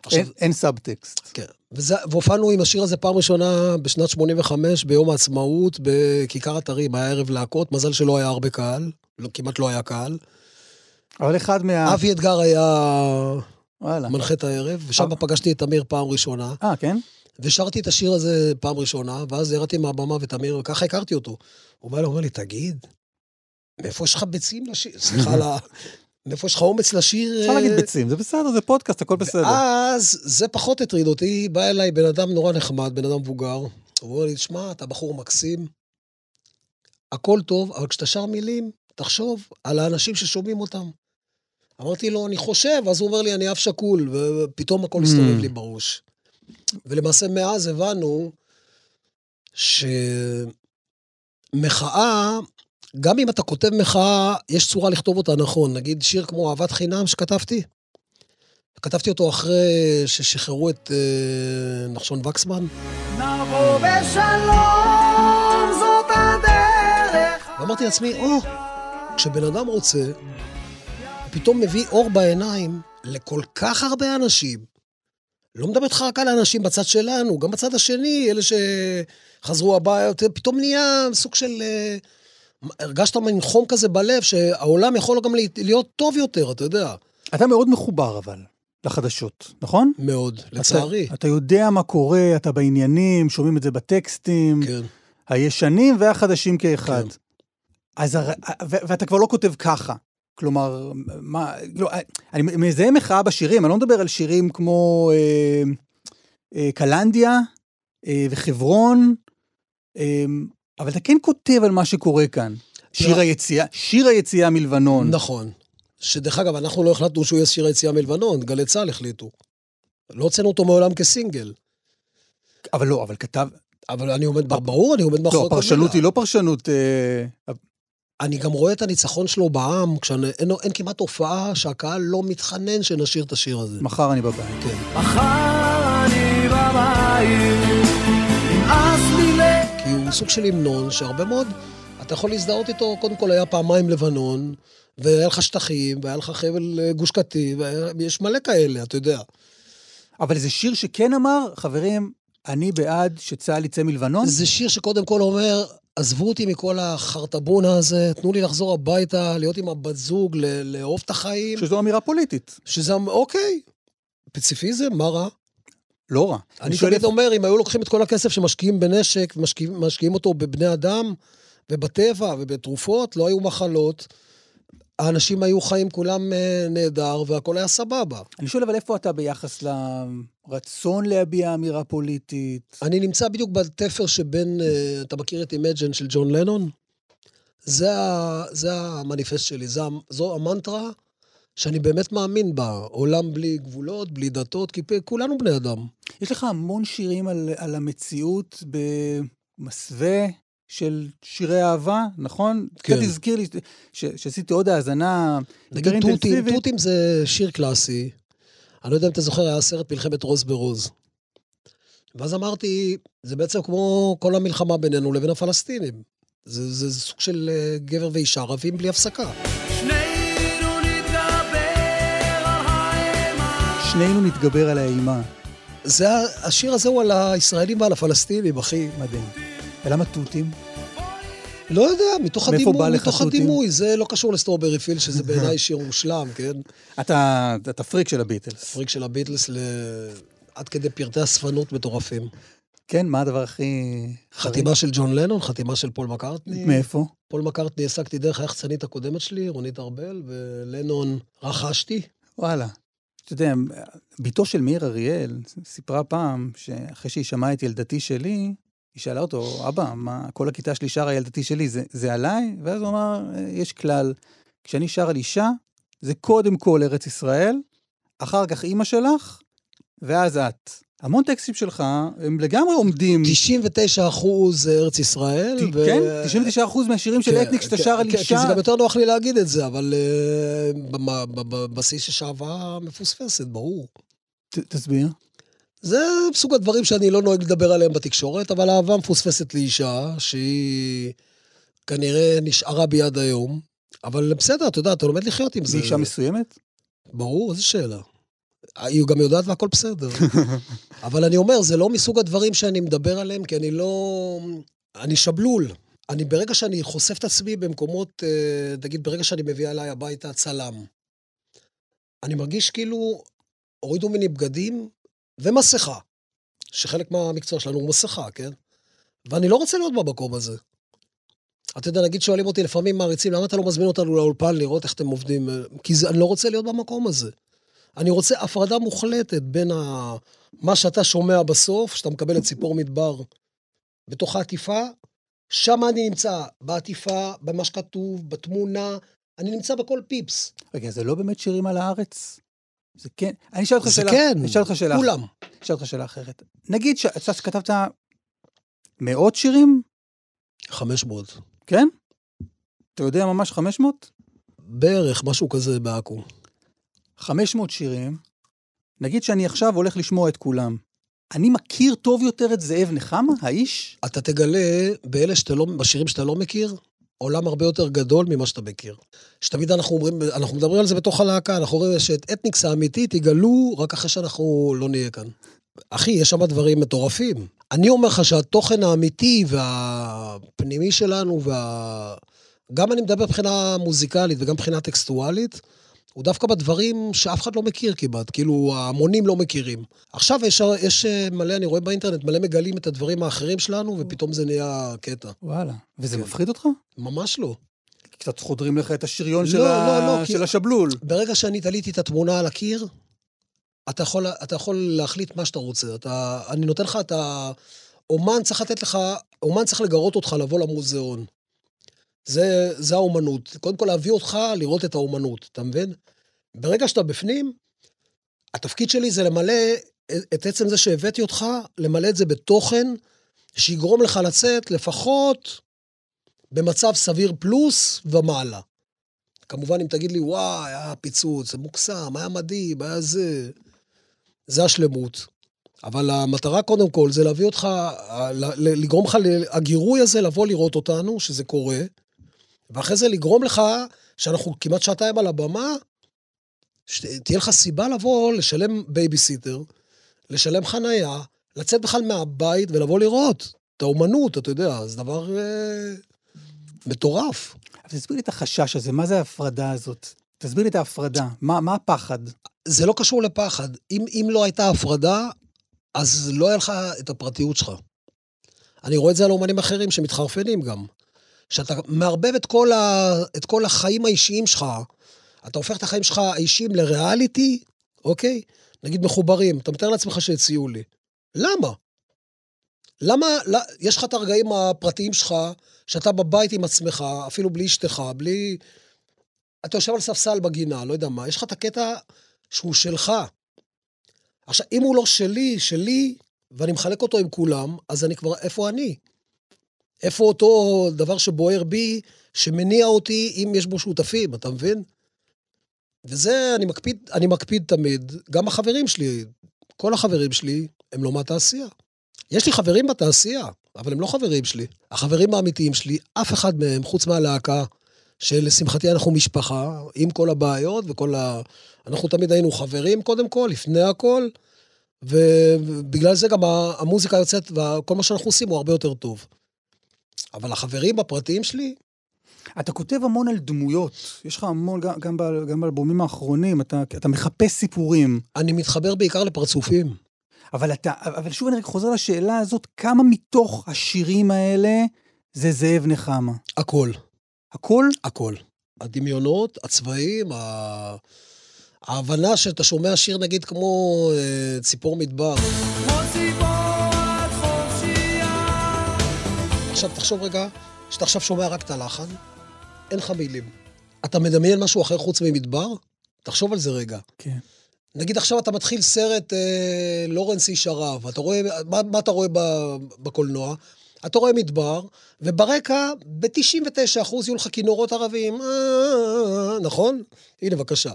עכשיו, אין- אין סאבטקסט. כן. וזה, והופענו עם השיר הזה פעם ראשונה בשנת 85, ביום העצמאות, בכיכר אתרים, היה ערב להקות, מזל שלא היה הרבה קהל, לא, כמעט לא היה קהל. אבל אחד מה... אבי אתגר היה וואלה. מנחה את הערב, ושם פגשתי את תמיר פעם ראשונה, אה, כן? ושרתי את השיר הזה פעם ראשונה, ואז ירדתי מהבמה ותמיר, וככה הכרתי אותו. הוא בא אליי, אומר לי, תגיד, מאיפה יש לך ביצים לשיר? סליחה על ה... מאיפה יש לך אומץ לשיר? אפשר להגיד אה, ביצים, זה בסדר, זה פודקאסט, הכל בסדר. אז זה פחות הטריד אותי, בא אליי בן אדם נורא נחמד, בן אדם מבוגר. הוא אומר לי, שמע, אתה בחור מקסים, הכל טוב, אבל כשאתה שר מילים, תחשוב על האנשים ששומעים אותם. אמרתי לו, אני חושב, אז הוא אומר לי, אני אב שכול, ופתאום הכל הסתובב Mm. לי בראש. ולמעשה מאז הבנו שמחאה, גם אם אתה כותב מחאה, יש צורה לכתוב אותה נכון. נגיד שיר כמו אהבת חינם שכתבתי, כתבתי אותו אחרי ששחררו את אה, נחשון וקסמן, נבוא בשלום זאת הדרך ואמרתי לעצמי, או, כשבן אדם רוצה, הוא פתאום מביא אור בעיניים לכל כך הרבה אנשים. לא מדבר איתך רק על האנשים בצד שלנו, גם בצד השני, אלה שחזרו הביתה, פתאום נהיה סוג של... אה, הרגשת מין חום כזה בלב, שהעולם יכול גם להיות טוב יותר, אתה יודע. אתה מאוד מחובר אבל לחדשות, נכון? מאוד, לצערי. אתה, אתה יודע מה קורה, אתה בעניינים, שומעים את זה בטקסטים, כן. הישנים והחדשים כאחד. כן. אז הר... ו- ואתה כבר לא כותב ככה. כלומר, מה, לא, אני מזהה מחאה בשירים, אני לא מדבר על שירים כמו אה, אה, קלנדיה אה, וחברון, אה, אבל אתה כן כותב על מה שקורה כאן. שיר. היציאה, שיר היציאה מלבנון. נכון. שדרך אגב, אנחנו לא החלטנו שהוא יהיה שיר היציאה מלבנון, גלי צה"ל החליטו. לא הוצאנו אותו מעולם כסינגל. אבל לא, אבל כתב... אבל אני עומד, ברור, אני עומד מאחורי לא, הפרשנות. היא לא פרשנות... אה, אני גם רואה את הניצחון שלו בעם, כשאין אין כמעט הופעה שהקהל לא מתחנן שנשיר את השיר הזה. מחר אני בבית. כן. מחר אני בבית. הוא סוג של המנון שהרבה מאוד, אתה יכול להזדהות איתו, קודם כל היה פעמיים לבנון, והיה לך שטחים, והיה לך חבל אה, גוש קטיף, ויש מלא כאלה, אתה יודע. אבל זה שיר שכן אמר, חברים, אני בעד שצה"ל יצא מלבנון? זה שיר שקודם כל אומר, עזבו אותי מכל החרטבונה הזה, תנו לי לחזור הביתה, להיות עם הבת זוג, לאהוב את החיים. שזו אמירה פוליטית. שזה, אוקיי, פציפיזם, מה רע? לא רע. אני תמיד איפה- אומר, אם היו לוקחים את כל הכסף שמשקיעים בנשק, ומשקיעים משקיעים אותו בבני אדם, ובטבע, ובתרופות, לא היו מחלות. האנשים היו חיים כולם אה, נהדר, והכל היה סבבה. אני שואל אבל איפה אתה ביחס לרצון להביע אמירה פוליטית? אני נמצא בדיוק בתפר שבין, אה, אתה מכיר את Imagine של ג'ון לנון? זה, ה, זה המניפסט שלי, זה, זו המנטרה שאני באמת מאמין בה. עולם בלי גבולות, בלי דתות, כי כולנו בני אדם. יש לך המון שירים על, על המציאות במסווה של שירי אהבה, נכון? כן. קצת הזכיר לי ש- שעשיתי עוד האזנה יותר נגיד תותים, אינטנסיבית. תותים זה שיר קלאסי. אני לא יודע אם אתה זוכר, היה סרט מלחמת רוז ברוז. ואז אמרתי, זה בעצם כמו כל המלחמה בינינו לבין הפלסטינים. זה, זה, זה סוג של אה, גבר ואישה רבים בלי הפסקה. שנינו נתגבר על האימה. זה, השיר הזה הוא על הישראלים ועל הפלסטינים, אחי. מדהים. ולמה תותים? לא יודע, מתוך הדימוי, מתוך? הדימוי. זה לא קשור לסטרוברי פיל, שזה בעיניי *laughs* שיר מושלם, כן? אתה, אתה פריק של הביטלס. פריק של הביטלס ל... עד כדי פרטי אספנות מטורפים. כן, מה הדבר הכי... חתימה של ג'ון לנון, חתימה של פול מקארטני. מאיפה? פול מקארטני העסקתי דרך היחצנית הקודמת שלי, רונית ארבל, ולנון רכשתי. וואלה. אתה יודע, בתו של מאיר אריאל סיפרה פעם שאחרי שהיא שמעה את ילדתי שלי, היא שאלה אותו, אבא, מה, כל הכיתה שלי שרה ילדתי שלי, זה, זה עליי? ואז הוא אמר, "אה, יש כלל, כשאני שר על אישה, זה קודם כל ארץ ישראל, אחר כך אימא שלך, ואז את. המון טקסטים שלך, הם לגמרי עומדים... 99 אחוז ארץ ישראל. ת- כן, 99 אחוז מהשירים של כן, אתניק שאתה כן, שר על כן, אישה. כי זה גם יותר נוח לי להגיד את זה, אבל ב- בבסיס יש אהבה מפוספסת, ברור. ת- תסביר. זה סוג הדברים שאני לא נוהג לדבר עליהם בתקשורת, אבל אהבה מפוספסת לאישה, שהיא כנראה נשארה בי עד היום. אבל בסדר, אתה יודע, אתה לומד לחיות עם זה. זו אישה מסוימת? ברור, איזה שאלה. היא גם יודעת והכל בסדר. *laughs* אבל אני אומר, זה לא מסוג הדברים שאני מדבר עליהם, כי אני לא... אני שבלול. אני, ברגע שאני חושף את עצמי במקומות, אה, נגיד, ברגע שאני מביא אליי הביתה צלם, אני מרגיש כאילו הורידו ממני בגדים ומסכה, שחלק מהמקצוע שלנו הוא מסכה, כן? ואני לא רוצה להיות במקום הזה. אתה יודע, נגיד שואלים אותי לפעמים מעריצים, למה אתה לא מזמין אותנו לאולפן לראות איך אתם עובדים? כי זה, אני לא רוצה להיות במקום הזה. אני רוצה הפרדה מוחלטת בין ה... מה שאתה שומע בסוף, שאתה מקבל את ציפור מדבר בתוך העטיפה, שם אני נמצא, בעטיפה, במה שכתוב, בתמונה, אני נמצא בכל פיפס. רגע, זה לא באמת שירים על הארץ? זה כן. אני אשאל אותך זה שאלה. כן, אני אשאל אותך שאלה. כולם. אשאל אותך שאלה אחרת. נגיד שכתבת מאות שירים, 500. כן? אתה יודע ממש 500? בערך, משהו כזה בעכו. 500 שירים, נגיד שאני עכשיו הולך לשמוע את כולם. אני מכיר טוב יותר את זאב נחמה, האיש? אתה תגלה באלה שאתה לא, בשירים שאתה לא מכיר, עולם הרבה יותר גדול ממה שאתה מכיר. שתמיד אנחנו אומרים, אנחנו מדברים על זה בתוך הלהקה, אנחנו אומרים שאת אתניקס האמיתית יגלו רק אחרי שאנחנו לא נהיה כאן. אחי, יש שם דברים מטורפים. אני אומר לך שהתוכן האמיתי והפנימי שלנו, וה... גם אני מדבר מבחינה מוזיקלית וגם מבחינה טקסטואלית, הוא דווקא בדברים שאף אחד לא מכיר כמעט, כאילו ההמונים לא מכירים. עכשיו יש, יש אה, מלא, אני רואה באינטרנט, מלא מגלים את הדברים האחרים שלנו, ופתאום זה נהיה קטע. וואלה. וזה כן. מפחיד אותך? ממש לא. קצת חודרים לך את השריון לא, של, לא, ה... לא, כי- של השבלול. ברגע שאני תליתי את התמונה על הקיר, אתה יכול, אתה יכול להחליט מה שאתה רוצה. אתה, אני נותן לך את ה... אומן צריך לתת לך, אומן צריך לגרות אותך לבוא למוזיאון. זה, זה האומנות. קודם כל להביא אותך לראות את האומנות, אתה מבין? ברגע שאתה בפנים, התפקיד שלי זה למלא את עצם זה שהבאתי אותך, למלא את זה בתוכן שיגרום לך לצאת לפחות במצב סביר פלוס ומעלה. כמובן, אם תגיד לי, וואי, היה פיצוץ, זה מוקסם, היה מדהים, היה זה... זה השלמות. אבל המטרה קודם כל זה להביא אותך, לגרום לך, הגירוי הזה לבוא לראות אותנו, שזה קורה, ואחרי זה לגרום לך, שאנחנו כמעט שעתיים על הבמה, שתהיה לך סיבה לבוא, לשלם בייביסיטר, לשלם חנייה, לצאת בכלל מהבית ולבוא לראות את האומנות, אתה יודע, זה דבר אה, מטורף. אבל תסביר לי את החשש הזה, מה זה ההפרדה הזאת? תסביר לי את ההפרדה, מה, מה הפחד? זה לא קשור לפחד. אם, אם לא הייתה הפרדה, אז לא היה לך את הפרטיות שלך. אני רואה את זה על אומנים אחרים שמתחרפנים גם. שאתה מערבב את כל, ה, את כל החיים האישיים שלך, אתה הופך את החיים שלך האישיים לריאליטי, אוקיי? נגיד מחוברים, אתה מתאר לעצמך שהציעו לי. למה? למה, לא, יש לך את הרגעים הפרטיים שלך, שאתה בבית עם עצמך, אפילו בלי אשתך, בלי... אתה יושב על ספסל בגינה, לא יודע מה, יש לך את הקטע שהוא שלך. עכשיו, אם הוא לא שלי, שלי, ואני מחלק אותו עם כולם, אז אני כבר, איפה אני? איפה אותו דבר שבוער בי, שמניע אותי, אם יש בו שותפים, אתה מבין? וזה, אני מקפיד, אני מקפיד תמיד, גם החברים שלי, כל החברים שלי, הם לא מהתעשייה. יש לי חברים בתעשייה, אבל הם לא חברים שלי. החברים האמיתיים שלי, אף אחד מהם, חוץ מהלהקה, שלשמחתי אנחנו משפחה, עם כל הבעיות וכל ה... אנחנו תמיד היינו חברים קודם כל, לפני הכל, ובגלל זה גם המוזיקה יוצאת, וכל מה שאנחנו עושים הוא הרבה יותר טוב. אבל החברים הפרטיים שלי, אתה כותב המון על דמויות, יש לך המון, גם, גם, ב- גם באלבומים האחרונים, אתה, אתה מחפש סיפורים, אני מתחבר בעיקר לפרצופים. אבל אתה, אבל שוב אני רק חוזר לשאלה הזאת, כמה מתוך השירים האלה זה זאב נחמה? הכל, הכל? הכל. הדמיונות, הצבעים, ה... ההבנה שאתה שומע שיר נגיד כמו אה, ציפור מדבר. כמו עכשיו תחשוב רגע, שאתה עכשיו שומע רק את הלחן, אין לך מילים. אתה מדמיין משהו אחר חוץ ממדבר? תחשוב על זה רגע. כן. נגיד עכשיו אתה מתחיל סרט אה, לורנס איש הרב, אתה רואה, מה, מה אתה רואה בקולנוע? אתה רואה מדבר, וברקע, ב-99% יהיו לך כינורות ערבים, אה, נכון? הנה, בבקשה.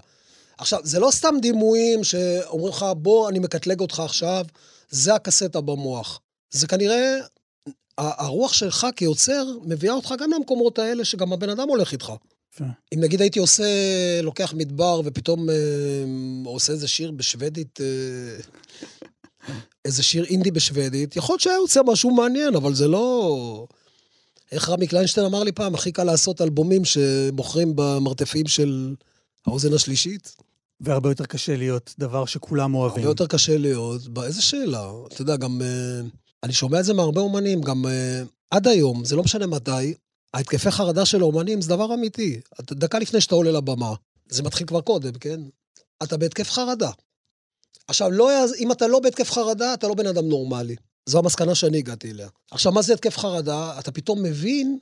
עכשיו, זה לא סתם דימויים שאומרים לך, בוא, אני מקטלג אותך עכשיו, זה הקסטה במוח. זה כנראה, הרוח שלך כיוצר מביאה אותך גם למקומות האלה שגם הבן אדם הולך איתך. אם נגיד הייתי עושה, לוקח מדבר ופתאום אה, עושה איזה שיר בשוודית, אה, איזה שיר אינדי בשוודית, יכול להיות שהיה יוצא משהו מעניין, אבל זה לא... איך רמי קליינשטיין אמר לי פעם, הכי קל לעשות אלבומים שמוכרים במרתפים של האוזן השלישית. והרבה יותר קשה להיות דבר שכולם אוהבים. הרבה יותר קשה להיות. איזה שאלה. אתה יודע, גם... אה, אני שומע את זה מהרבה אומנים, גם אה, עד היום, זה לא משנה מתי, ההתקפי חרדה של האומנים זה דבר אמיתי. דקה לפני שאתה עולה לבמה, זה מתחיל כבר קודם, כן? אתה בהתקף חרדה. עכשיו, לא, אם אתה לא בהתקף חרדה, אתה לא בן אדם נורמלי. זו המסקנה שאני הגעתי אליה. עכשיו, מה זה התקף חרדה? אתה פתאום מבין,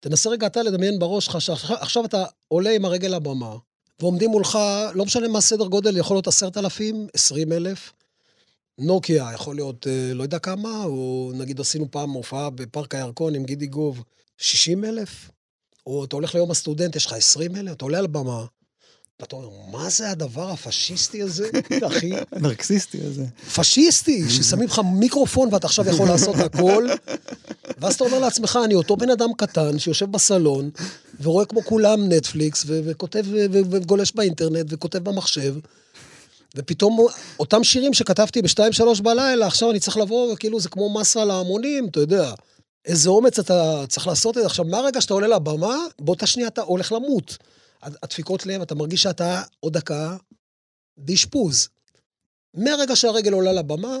תנסה רגע אתה לדמיין בראש שלך, שעכשיו עכשיו אתה עולה עם הרגל לבמה, ועומדים מולך, לא משנה מה סדר גודל, יכול להיות עשרת אלפים, עשרים אלף. נוקיה, יכול להיות אה, לא יודע כמה, או נגיד עשינו פעם הופעה בפארק הירקון עם גידי גוב, 60 אלף, או אתה הולך ליום הסטודנט, יש לך 20 אלף, אתה עולה על במה, ואתה אומר, מה זה הדבר הפשיסטי הזה, *laughs* אחי? הנרקסיסטי הזה. פשיסטי, ששמים לך מיקרופון ואתה עכשיו יכול לעשות הכל, ואז אתה אומר לעצמך, אני אותו בן אדם קטן שיושב בסלון, ורואה כמו כולם נטפליקס, וכותב וגולש באינטרנט, וכותב במחשב, ופתאום אותם שירים שכתבתי בשתיים, שלוש בלילה, עכשיו אני צריך לבוא, וכאילו זה כמו מסה להמונים, אתה יודע. איזה אומץ אתה צריך לעשות את זה. עכשיו, מהרגע שאתה עולה לבמה, באותה שנייה אתה הולך למות. הדפיקות לב, אתה מרגיש שאתה עוד דקה באשפוז. מהרגע שהרגל עולה לבמה,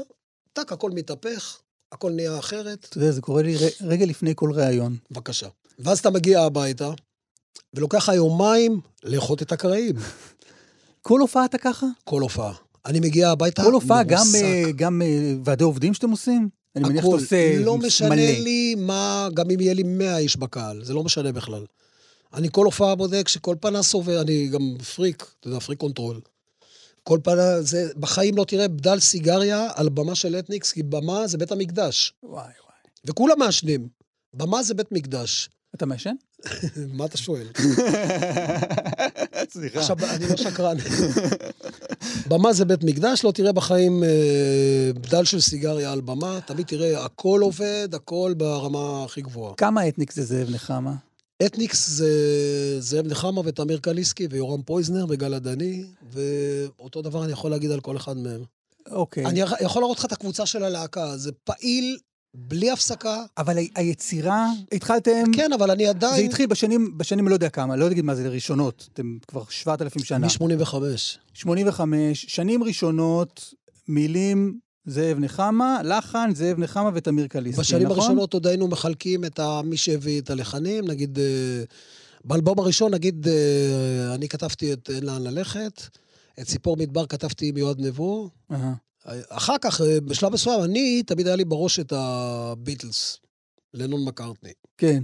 טאק, הכל מתהפך, הכל נהיה אחרת, אתה יודע, זה קורה לי רגע לפני כל ראיון. בבקשה. ואז אתה מגיע הביתה, ולוקח לך יומיים לאחות את הקרעים. כל הופעה אתה ככה? כל הופעה. אני מגיע הביתה כל הופעה, גם. אה, גם אה, ועדי עובדים שאתם עושים? אני מניח שאתה. עושה לא משנה מלא. לי מה, גם אם יהיה לי 100 איש בקהל, זה לא משנה בכלל. אני כל הופעה בודק שכל פנס עובר, אני גם פריק, אתה יודע, freak control. כל פנס, זה, בחיים לא תראה בדל סיגריה על במה של אתניקס, כי במה זה בית המקדש. וואי וואי. וכולם מעשנים. במה זה בית מקדש. אתה מעשן? *laughs* מה אתה שואל? *laughs* סליחה. עכשיו, אני לא שקרן. במה זה בית מקדש, לא תראה בחיים אה, בדל של סיגריה על במה, תמיד תראה, הכל עובד, הכל ברמה הכי גבוהה. כמה אתניק זה זאב נחמה? אתניקס זה זאב נחמה ותמיר קליסקי ויורם פויזנר וגל עדני, ואותו דבר אני יכול להגיד על כל אחד מהם. אוקיי. אני יכול להראות לך את הקבוצה של הלהקה, זה פעיל בלי הפסקה. אבל ה- היצירה, התחלתם... כן, אבל אני זה עדיין... התחיל בשנים, בשנים לא יודע כמה, לא אגיד מה זה ראשונות, אתם כבר 7,000 שנה. מ-85. 85, שנים ראשונות, מילים זאב נחמה, לחן זאב נחמה ותמיר קליסקי, בשנים נכון? הראשונות עוד היינו מחלקים את מי שהביא את הלחנים, נגיד, אה, באלבום הראשון, נגיד, אה, אני כתבתי את אין לאן ללכת, את ציפור מדבר כתבתי עם יועד נבו. אהה. אחר כך, אה, בשלב מסוים, אני, תמיד היה לי בראש את הביטלס, לנון מקארטני. כן.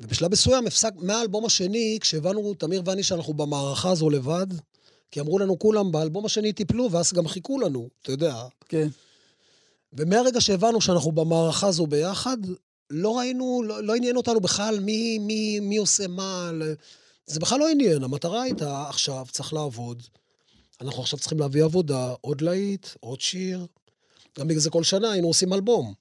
ובשלב מסוים הפסק, מהאלבום השני, כשהבנו, תמיר ואני, שאנחנו במערכה הזו לבד, כי אמרו לנו כולם, באלבום השני טיפלו, ואז גם חיכו לנו, אתה יודע. כן. ומהרגע שהבנו שאנחנו במערכה הזו ביחד, לא ראינו, לא, לא עניין אותנו בכלל מי, מי, מי עושה מה. זה בכלל לא עניין, המטרה הייתה, עכשיו צריך לעבוד. אנחנו עכשיו צריכים להביא עבודה, עוד להיט, עוד שיר. גם בגלל זה כל שנה היינו עושים אלבום.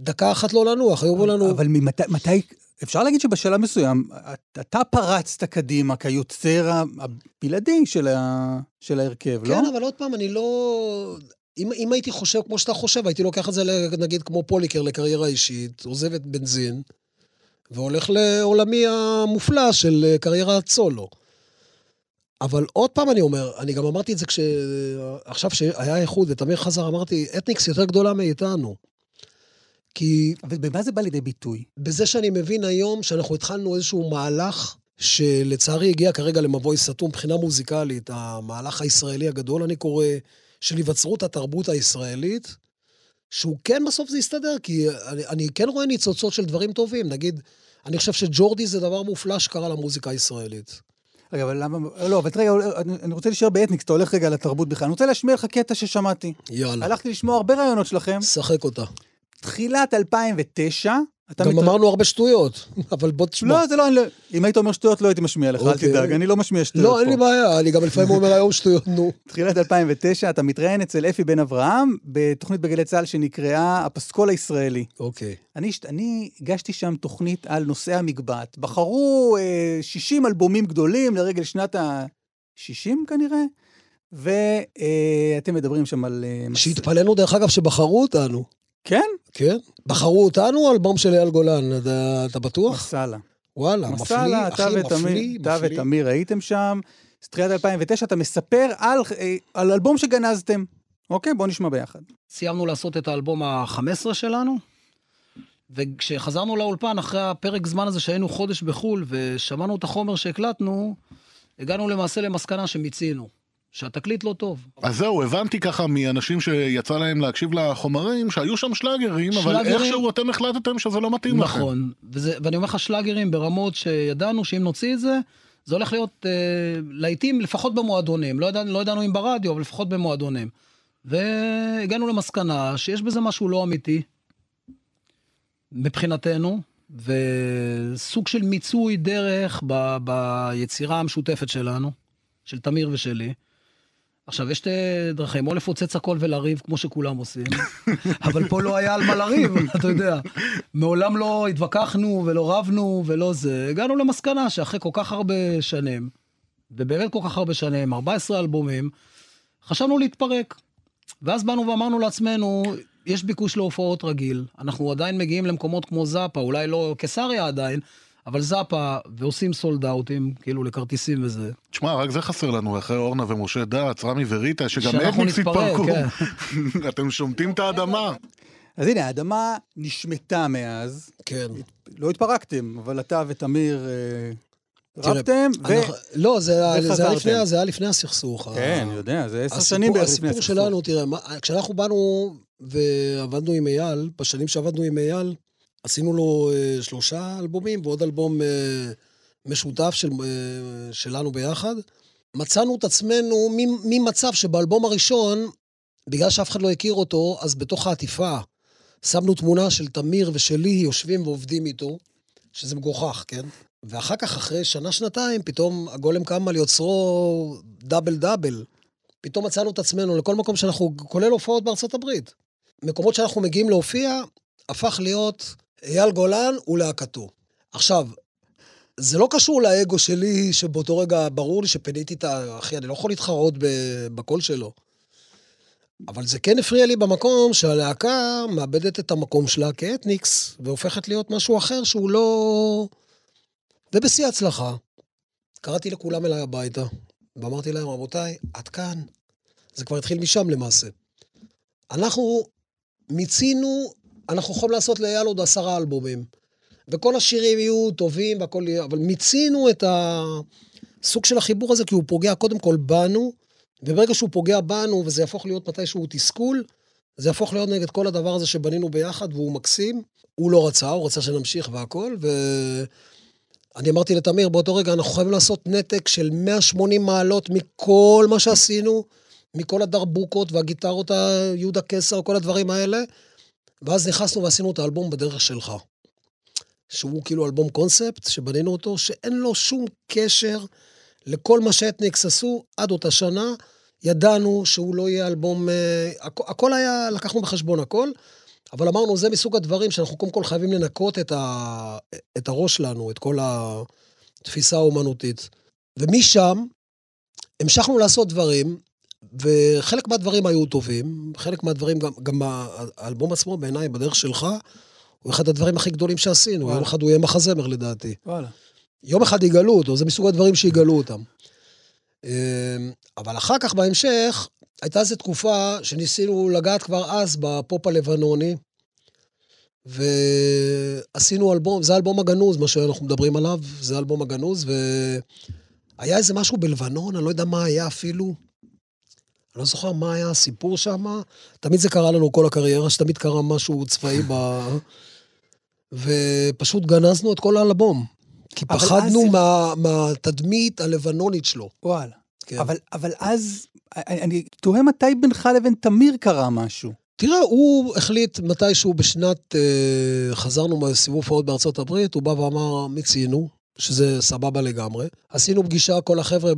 דקה אחת לא לנוח, היו אומרים לנו... אבל ממתי, מתי, אפשר להגיד שבשלב מסוים, את- אתה פרצת קדימה כיוצר הבלעדי של, ה, של ההרכב, לא? כן, אבל עוד פעם, אני לא... אם, אם הייתי חושב כמו שאתה חושב, הייתי לוקח את זה, נגיד, כמו פוליקר לקריירה אישית, עוזב את בנזין, והולך לעולמי המופלא של אה, קריירת סולו. אבל עוד פעם אני אומר, אני גם אמרתי את זה כש... עכשיו שהיה איחוד ותמיר חזר, אמרתי, אתניקס יותר גדולה מאיתנו. כי אבל במה זה בא לידי ביטוי? בזה שאני מבין היום שאנחנו התחלנו איזשהו מהלך שלצערי הגיע כרגע למבוי סתום מבחינה מוזיקלית, המהלך הישראלי הגדול, אני קורא, של היווצרות התרבות הישראלית, שהוא כן בסוף זה יסתדר, כי אני, אני כן רואה ניצוצות של דברים טובים. נגיד, אני חושב שג'ורדי זה דבר מופלא שקרה למוזיקה הישראלית. רגע, אבל למה... לא, אבל רגע, אני, רוצה להישאר באתניקס, אתה הולך רגע לתרבות בכלל. אני רוצה להשמיע לך קטע ששמעתי. יאללה, הלכתי לשמוע הרבה רעיונות שלכם. שחק אותה. תחילת 2009, אתה גם מתר- אמרנו הרבה שטויות, אבל בוא תשמע. לא, זה לא, אני לא... אם היית אומר שטויות, לא הייתי משמיע לך, אל אוקיי. תדאג, אני לא משמיע שטויות לא, אין לי פה. בעיה, אני גם לפעמים אומר היום שטויות, נו. *laughs* תחילת 2009, אתה מתראיין אצל אפי בן אברהם, בתוכנית בגלי צה"ל שנקראה הפסקול הישראלי. אוקיי. אני, השת- אני הגשתי שם תוכנית על נושא המגבעת. בחרו אה, 60 אלבומים גדולים לרגל שנת ה-60 כנראה, ואתם מדברים שם על... אה, שהתפלאנו, דרך אגב, שבחרו אותנו. כן? כן? בחרו אותנו אלבום של אייל גולן, אתה, אתה בטוח? מסאלה. וואלה, מפליא, מסאלה, אתה אחי, ותמיר, מפליא, אתה מפליא. ותמיר הייתם שם. אז תחילת 2009, אתה מספר על, אה, על אלבום שגנזתם. אוקיי, בוא נשמע ביחד. סיימנו לעשות את האלבום ה-15 שלנו, וכשחזרנו לאולפן, אחרי הפרק זמן הזה שהיינו חודש בחו"ל ושמענו את החומר שהקלטנו, הגענו למעשה למסקנה שמיצינו, שהתקליט לא טוב. אז זהו, הבנתי ככה מאנשים שיצא להם להקשיב לחומרים, שהיו שם שלאגרים, אבל. איכשהו אתם החלטתם שזה לא מתאים לכם. נכון, ואני אומר לך שלאגרים ברמות שידענו שאם נוציא את זה, זה הולך להיות אה, להיטים לפחות במועדונים, לא לא ידענו אם ברדיו, אבל לפחות במועדונים. והגענו למסקנה שיש בזה משהו לא אמיתי, מבחינתנו, וסוג של מיצוי דרך ב, ביצירה המשותפת שלנו, של תמיר ושלי. עכשיו, יש שתי דרכים, או לפוצץ הכל ולריב, כמו שכולם עושים, *laughs* אבל פה לא היה על מה לריב, *laughs* אתה יודע. מעולם לא התווכחנו ולא רבנו ולא זה. הגענו למסקנה שאחרי כל כך הרבה שנים, ובאמת כל כך הרבה שנים, 14 אלבומים, חשבנו להתפרק. ואז באנו ואמרנו לעצמנו, יש ביקוש להופעות רגיל, אנחנו עדיין מגיעים למקומות כמו זאפה, אולי לא קיסריה עדיין, אבל זאפה, ועושים סולד אאוטים, כאילו לכרטיסים וזה. תשמע, רק זה חסר לנו, אחרי אורנה ומשה דץ, רמי וריטה, שגם אתניקס נתפרק, התפרקו. כן. *laughs* אתם שומטים את האדמה. אז הנה, האדמה נשמטה מאז. כן. לא התפרקתם, אבל אתה ותמיר אה, רבתם, ו... אנחנו- לא, זה היה- זה היה וחזרתם. לפני- זה היה לפני הסכסוך. כן, אני יודע, זה עשר שנים בערך לפני הסיפור שלנו, תראה, מה- כשאנחנו באנו ועבדנו עם אייל, בשנים שעבדנו עם אייל, עשינו לו אה, שלושה אלבומים ועוד אלבום אה, משותף של, אה, שלנו ביחד. מצאנו את עצמנו ממצב שבאלבום הראשון, בגלל שאף אחד לא הכיר אותו, אז בתוך העטיפה שמנו תמונה של תמיר ושלי יושבים ועובדים איתו, שזה מגוחך, כן? ואחר כך, אחרי שנה-שנתיים, פתאום הגולם קם על יוצרו דאבל דאבל. פתאום מצאנו את עצמנו לכל מקום שאנחנו, כולל הופעות בארצות הברית. מקומות שאנחנו מגיעים להופיע, הפך להיות אייל גולן ולהקתו. עכשיו, זה לא קשור לאגו שלי, שבאותו רגע ברור לי שפיניתי את ה... אחי, אני לא יכול להתחרות בקול שלו. אבל זה כן הפריע לי במקום שהלהקה מאבדת את המקום שלה כאתניקס, והופכת להיות משהו אחר שהוא לא... ובשיא ההצלחה, קראתי לכולם אליי הביתה, ואמרתי להם, רבותיי, עד כאן. זה כבר התחיל משם למעשה. אנחנו מיצינו, אנחנו יכולים לעשות לאייל עוד עשרה אלבומים. וכל השירים יהיו טובים והכל יהיה, אבל מיצינו את הסוג של החיבור הזה, כי הוא פוגע קודם כל בנו, וברגע שהוא פוגע בנו, וזה יהפוך להיות מתישהו תסכול, זה יהפוך להיות נגד כל הדבר הזה שבנינו ביחד, והוא מקסים. הוא לא רצה, הוא רצה שנמשיך והכל, ו... אני אמרתי לתמיר, באותו רגע אנחנו חייבים לעשות נתק של 180 מעלות מכל מה שעשינו, מכל הדרבוקות והגיטרות היהודה קסר, כל הדברים האלה, ואז נכנסנו ועשינו את האלבום בדרך שלך. שהוא כאילו אלבום קונספט, שבנינו אותו, שאין לו שום קשר לכל מה שאתניקס עשו עד אותה שנה. ידענו שהוא לא יהיה אלבום... אה, הכ- הכל היה, לקחנו בחשבון הכל, אבל אמרנו, זה מסוג הדברים שאנחנו קודם כל חייבים לנקות את, ה, את הראש שלנו, את כל התפיסה האומנותית. ומשם המשכנו לעשות דברים, וחלק מהדברים היו טובים, חלק מהדברים, גם, גם האלבום עצמו בעיניי, בדרך שלך, הוא אחד הדברים הכי גדולים שעשינו. וואלה. יום אחד הוא יהיה מחזמר לדעתי. וואלה. יום אחד יגלו אותו, זה מסוג הדברים שיגלו אותם. אמ, אבל אחר כך, בהמשך, הייתה איזו תקופה שניסינו לגעת כבר אז בפופ הלבנוני, ועשינו אלבום, זה האלבום הגנוז, מה שאנחנו מדברים עליו, זה האלבום הגנוז, והיה איזה משהו בלבנון, אני לא יודע מה היה אפילו. אני לא זוכר מה היה הסיפור שם. תמיד זה קרה לנו כל הקריירה, שתמיד קרה משהו צבאי ב... ופשוט גנזנו את כל האלבום. כי פחדנו אז- מה, מהתדמית הלבנונית שלו. וואלה. כן. אבל, אבל אז, אני, אני תוהה מתי בינך לבין תמיר קרה משהו. תראה, הוא החליט מתישהו בשנת, אה, חזרנו מסיבוב הופעות בארצות הברית, הוא בא ואמר, מיצינו, שזה סבבה לגמרי. עשינו פגישה, כל החבר'ה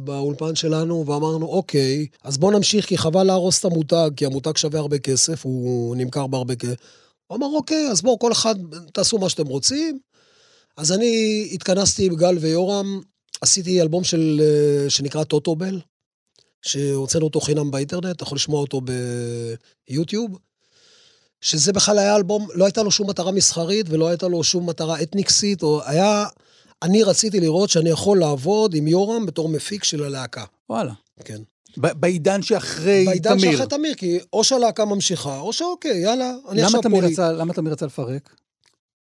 באולפן שלנו, ואמרנו, אוקיי, אז בואו נמשיך, כי חבל להרוס את המותג, כי המותג שווה הרבה כסף, הוא נמכר בהרבה כסף. הוא אמר, אוקיי, אז בואו, כל אחד, תעשו מה שאתם רוצים. אז אני התכנסתי עם גל ויורם, עשיתי אלבום של, אה, שנקרא טוטובל, שהוצאנו אותו חינם באינטרנט, אתה יכול לשמוע אותו ביוטיוב, שזה בכלל היה אלבום, לא הייתה לו שום מטרה מסחרית ולא הייתה לו שום מטרה אתניקסית, או היה... אני רציתי לראות שאני יכול לעבוד עם יורם בתור מפיק של הלהקה. וואלה. כן. בעידן שאחרי בעידן תמיר. שאחרי תמיר, כי או שהלהקה ממשיכה, או שאוקיי, יאללה, אני עכשיו פולי. רצה, למה תמיר רצה לפרק?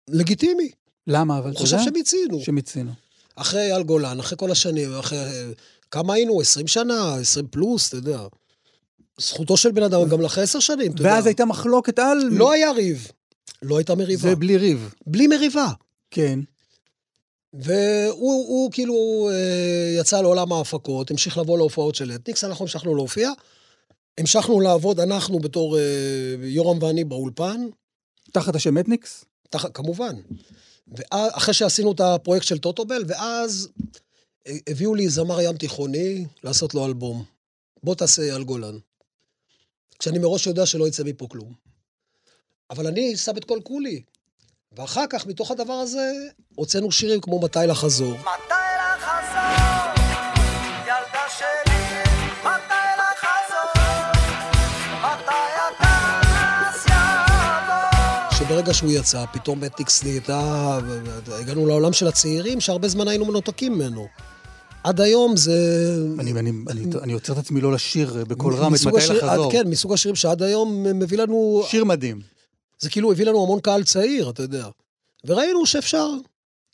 לגיטימי. למה? אבל הוא אתה חושב יודע? שמיצינו. שמיצינו. אחרי אייל גולן, אחרי כל השנים, אחרי... כמה היינו? 20 שנה, 20 פלוס, אתה יודע. זכותו של בן אדם, גם אחרי 10 שנים, אתה יודע. ואז הייתה מחלוקת על... לא היה ריב. לא הייתה מריבה. זה בלי ריב. בלי מריבה. כן. והוא הוא, כאילו אה, יצא לעולם ההפקות, המשיך לבוא להופעות של אתניקס, אנחנו המשכנו להופיע. המשכנו לעבוד, אנחנו בתור אה, יורם ואני באולפן, תחת השם אתניקס? תח, כמובן. ואחרי שעשינו את הפרויקט של טוטובל, ואז אה, הביאו לי זמר ים תיכוני לעשות לו אלבום. בוא תעשה אייל גולן. כשאני מראש יודע שלא יצא מפה כלום. אבל אני שם את כל כולי. ואחר כך, מתוך הדבר הזה, הוצאנו שירים כמו מתי לחזור. מתי לחזור, ילדה שלי, מתי לחזור, מתי הכעס יעבור. שברגע שהוא יצא, פתאום אתיקס נהייתה... הגענו לעולם של הצעירים, שהרבה זמן היינו מנותקים ממנו. עד היום זה... אני, אני, אני, אני עוצר את עצמי לא לשיר בקול רם את מתי השיר- לחזור. כן, מסוג השירים שעד היום מביא לנו... שיר מדהים. זה כאילו הביא לנו המון קהל צעיר, אתה יודע. וראינו שאפשר.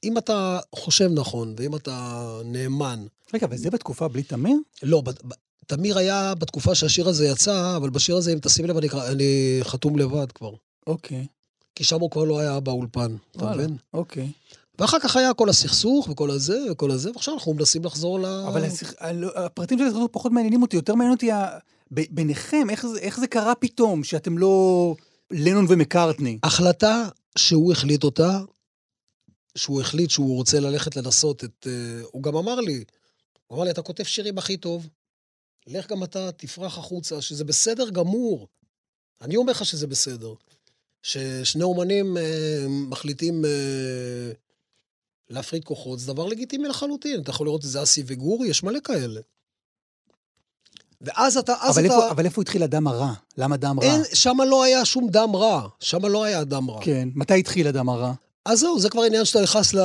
אם אתה חושב נכון, ואם אתה נאמן, רגע, וזה בתקופה בלי תמיר? לא, ב- ב- תמיר היה בתקופה שהשיר הזה יצא, אבל בשיר הזה, אם תשים לב, אני, אני חתום לבד כבר. אוקיי. כי שם הוא כבר לא היה באולפן, אתה מבין? אוקיי. ואחר כך היה כל הסכסוך וכל הזה וכל הזה, ועכשיו אנחנו מנסים לחזור ל... אבל הלא- הפרטים של הסכסוך פחות מעניינים אותי, יותר מעניין אותי ה- ב- ביניכם, איך זה- איך זה קרה פתאום שאתם לא לנון ומקארטני? החלטה שהוא החליט אותה, שהוא החליט שהוא רוצה ללכת לנסות את... אה, הוא גם אמר לי, הוא אמר לי, אתה כותב שירים הכי טוב, לך גם אתה, תפרח החוצה, שזה בסדר גמור. אני אומר לך שזה בסדר. ששני אומנים אה, מחליטים אה, להפריד כוחות, זה דבר לגיטימי לחלוטין. אתה יכול לראות את זה אסי וגורי, יש מלא כאלה. ואז אתה, אז אבל אתה... איפה- אבל איפה התחיל הדם הרע? למה דם רע? אין, שם לא היה שום דם רע. שם לא היה דם רע. כן, מתי התחיל הדם הרע? אז זהו, זה כבר עניין שאתה נכנס ל...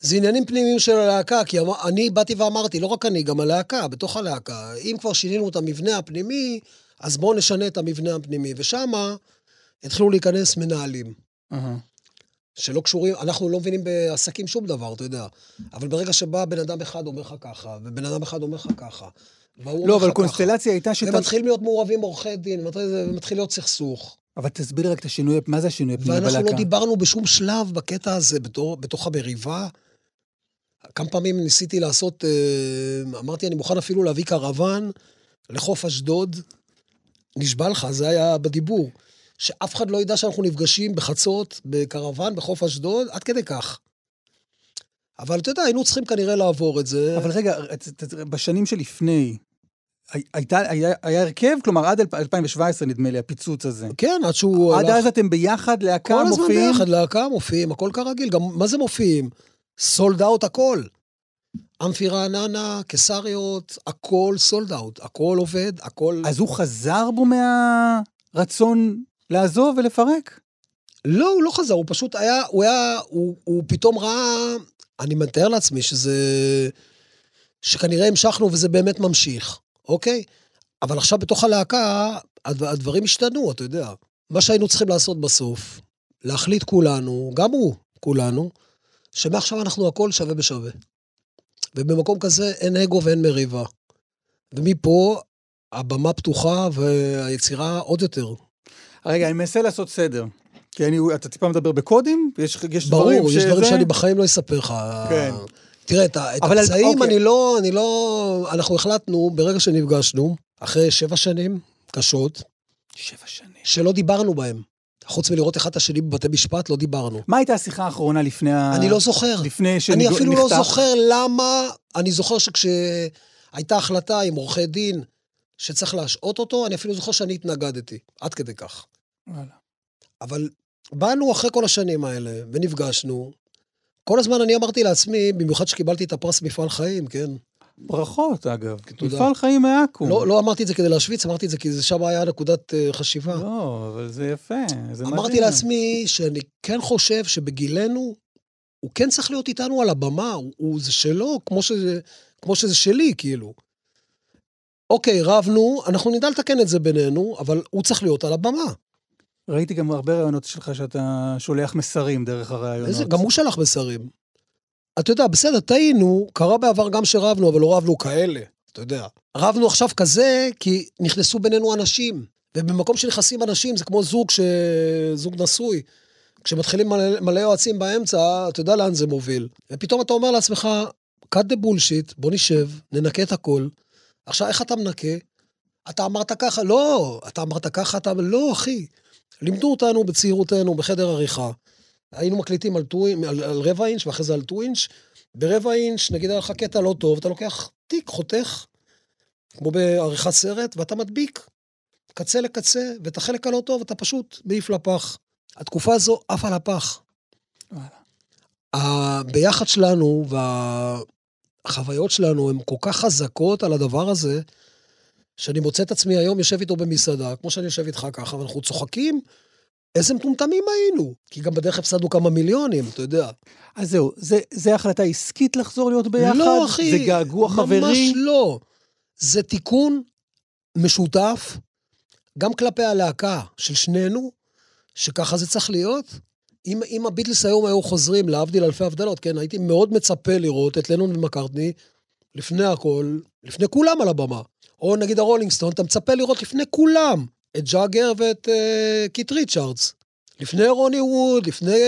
זה עניינים פנימיים של הלהקה, כי אני באתי ואמרתי, לא רק אני, גם הלהקה, בתוך הלהקה, אם כבר שינינו את המבנה הפנימי, אז בואו נשנה את המבנה הפנימי. ושמה התחילו להיכנס מנהלים, אהה. שלא קשורים, אנחנו לא מבינים בעסקים שום דבר, אתה יודע. אבל ברגע שבא בן אדם אחד אומר לך ככה, ובן אדם אחד אומר לך ככה, והוא אומר לא, אבל קונסטלציה הייתה שאתה... ומתחילים להיות מעורבים עורכי דין, ומתחיל להיות סכסוך. אבל תסביר לי רק את השינוי, מה זה השינוי הפנימי ואנחנו בלהקה? לא דיברנו בשום שלב בקטע הזה, בתור, בתוך המריבה. כמה פעמים ניסיתי לעשות, אה, אמרתי, אני מוכן אפילו להביא קרוון לחוף אשדוד. נשבע לך, זה היה בדיבור. שאף אחד לא ידע שאנחנו נפגשים בחצות, בקרוון, בחוף אשדוד, עד כדי כך. אבל אתה יודע, היינו צריכים כנראה לעבור את זה. אבל רגע, בשנים שלפני, הי- הייתה, היה, היה הרכב? כלומר, עד 2017 נדמה לי, הפיצוץ הזה. כן, עד שהוא עד אז אתם ביחד, להקה, כל הזמן מופיעים? ביחד, להקה מופיעים, הכל כרגיל. גם, מה זה מופיעים? סולד אאוט הכל. אמפי רעננה, קיסריות, הכל סולד אאוט. הכל עובד, הכל... אז הוא חזר בו מהרצון לעזוב ולפרק? לא, הוא לא חזר, הוא פשוט היה, הוא היה, הוא, הוא פתאום ראה, אני מתאר לעצמי שזה, שכנראה המשכנו וזה באמת ממשיך, אוקיי? אבל עכשיו בתוך הלהקה, הד- הדברים השתנו, אתה יודע. מה שהיינו צריכים לעשות בסוף, להחליט כולנו, גם הוא, כולנו, שמעכשיו אנחנו הכל שווה בשווה. ובמקום כזה אין אגו ואין מריבה. ומפה הבמה פתוחה והיצירה עוד יותר. רגע, אני מנסה לעשות סדר. כי אני, אתה טיפה מדבר בקודים? יש, יש ברור, דברים יש דברים שאני בחיים לא אספר לך. כן. תראה, את הפצעים אוקיי. אני לא, אני לא... אנחנו החלטנו, ברגע שנפגשנו, אחרי שבע שנים קשות, שבע שנים. שלא דיברנו בהם. חוץ מלראות אחד את השני בבתי משפט, לא דיברנו. מה הייתה השיחה האחרונה לפני ה... אני לא זוכר. לפני אני שנחתך? אפילו לא זוכר למה... אני זוכר שכשהייתה החלטה עם עורכי דין שצריך להשעות אותו, אני אפילו זוכר שאני התנגדתי. עד כדי כך. וואלה. אבל באנו אחרי כל השנים האלה, ונפגשנו. כל הזמן אני אמרתי לעצמי, במיוחד שקיבלתי את הפרס מפעל חיים, כן? ברכות, אגב. תודה. מפעל חיים מעכו. לא, לא אמרתי את זה כדי להשוויץ, אמרתי את זה כי זה שם היה נקודת אה, חשיבה. לא, אבל זה יפה, זה מדהים. אמרתי לעצמי שאני כן חושב שבגילנו, הוא כן צריך להיות איתנו על הבמה, הוא, הוא זה שלו, כמו שזה, כמו שזה שלי, כאילו. אוקיי, רבנו, אנחנו נדע לתקן את זה בינינו, אבל הוא צריך להיות על הבמה. ראיתי גם הרבה רעיונות שלך שאתה שולח מסרים דרך הרעיונות. איזה, גם הוא שלח מסרים. אתה יודע, בסדר, טעינו, קרה בעבר גם שרבנו, אבל לא רבנו כאלה, אתה יודע. רבנו עכשיו כזה, כי נכנסו בינינו אנשים. ובמקום שנכנסים אנשים, זה כמו זוג, ש... זוג נשוי. כשמתחילים מלא, מלא יועצים באמצע, אתה יודע לאן זה מוביל. ופתאום אתה אומר לעצמך, cut the bullshit, בוא נשב, ננקה את הכל. עכשיו, איך אתה מנקה? אתה אמרת ככה, לא, אתה אמרת ככה, אתה... לא, אחי. לימדו אותנו בצעירותנו, בחדר עריכה. היינו מקליטים על, טו, על, על רבע אינץ' ואחרי זה על טו אינץ'. ברבע אינץ', נגיד היה לך קטע לא טוב, אתה לוקח תיק, חותך, כמו בעריכת סרט, ואתה מדביק קצה לקצה, ואת החלק הלא טוב אתה פשוט מעיף לפח. התקופה הזו עפה לפח. וואלה. הביחד שלנו והחוויות שלנו הן כל כך חזקות על הדבר הזה, שאני מוצא את עצמי היום יושב איתו במסעדה, כמו שאני יושב איתך ככה, ואנחנו צוחקים, איזה מטומטמים היינו. כי גם בדרך הפסדנו כמה מיליונים, אתה יודע. אז זהו, זה, זה החלטה עסקית לחזור להיות ביחד? לא, אחי. זה געגוע חברי? ממש לא. זה תיקון משותף, גם כלפי הלהקה של שנינו, שככה זה צריך להיות, אם, אם הביטלס היום היו חוזרים, להבדיל אלפי הבדלות, כן, הייתי מאוד מצפה לראות את לנון ומקארטני לפני הכל, לפני כולם על הבמה. או נגיד הרולינג סטון, אתה מצפה לראות לפני כולם את ג'אגר ואת אה, קיט ריצ'רדס. לפני רוני ווד, לפני,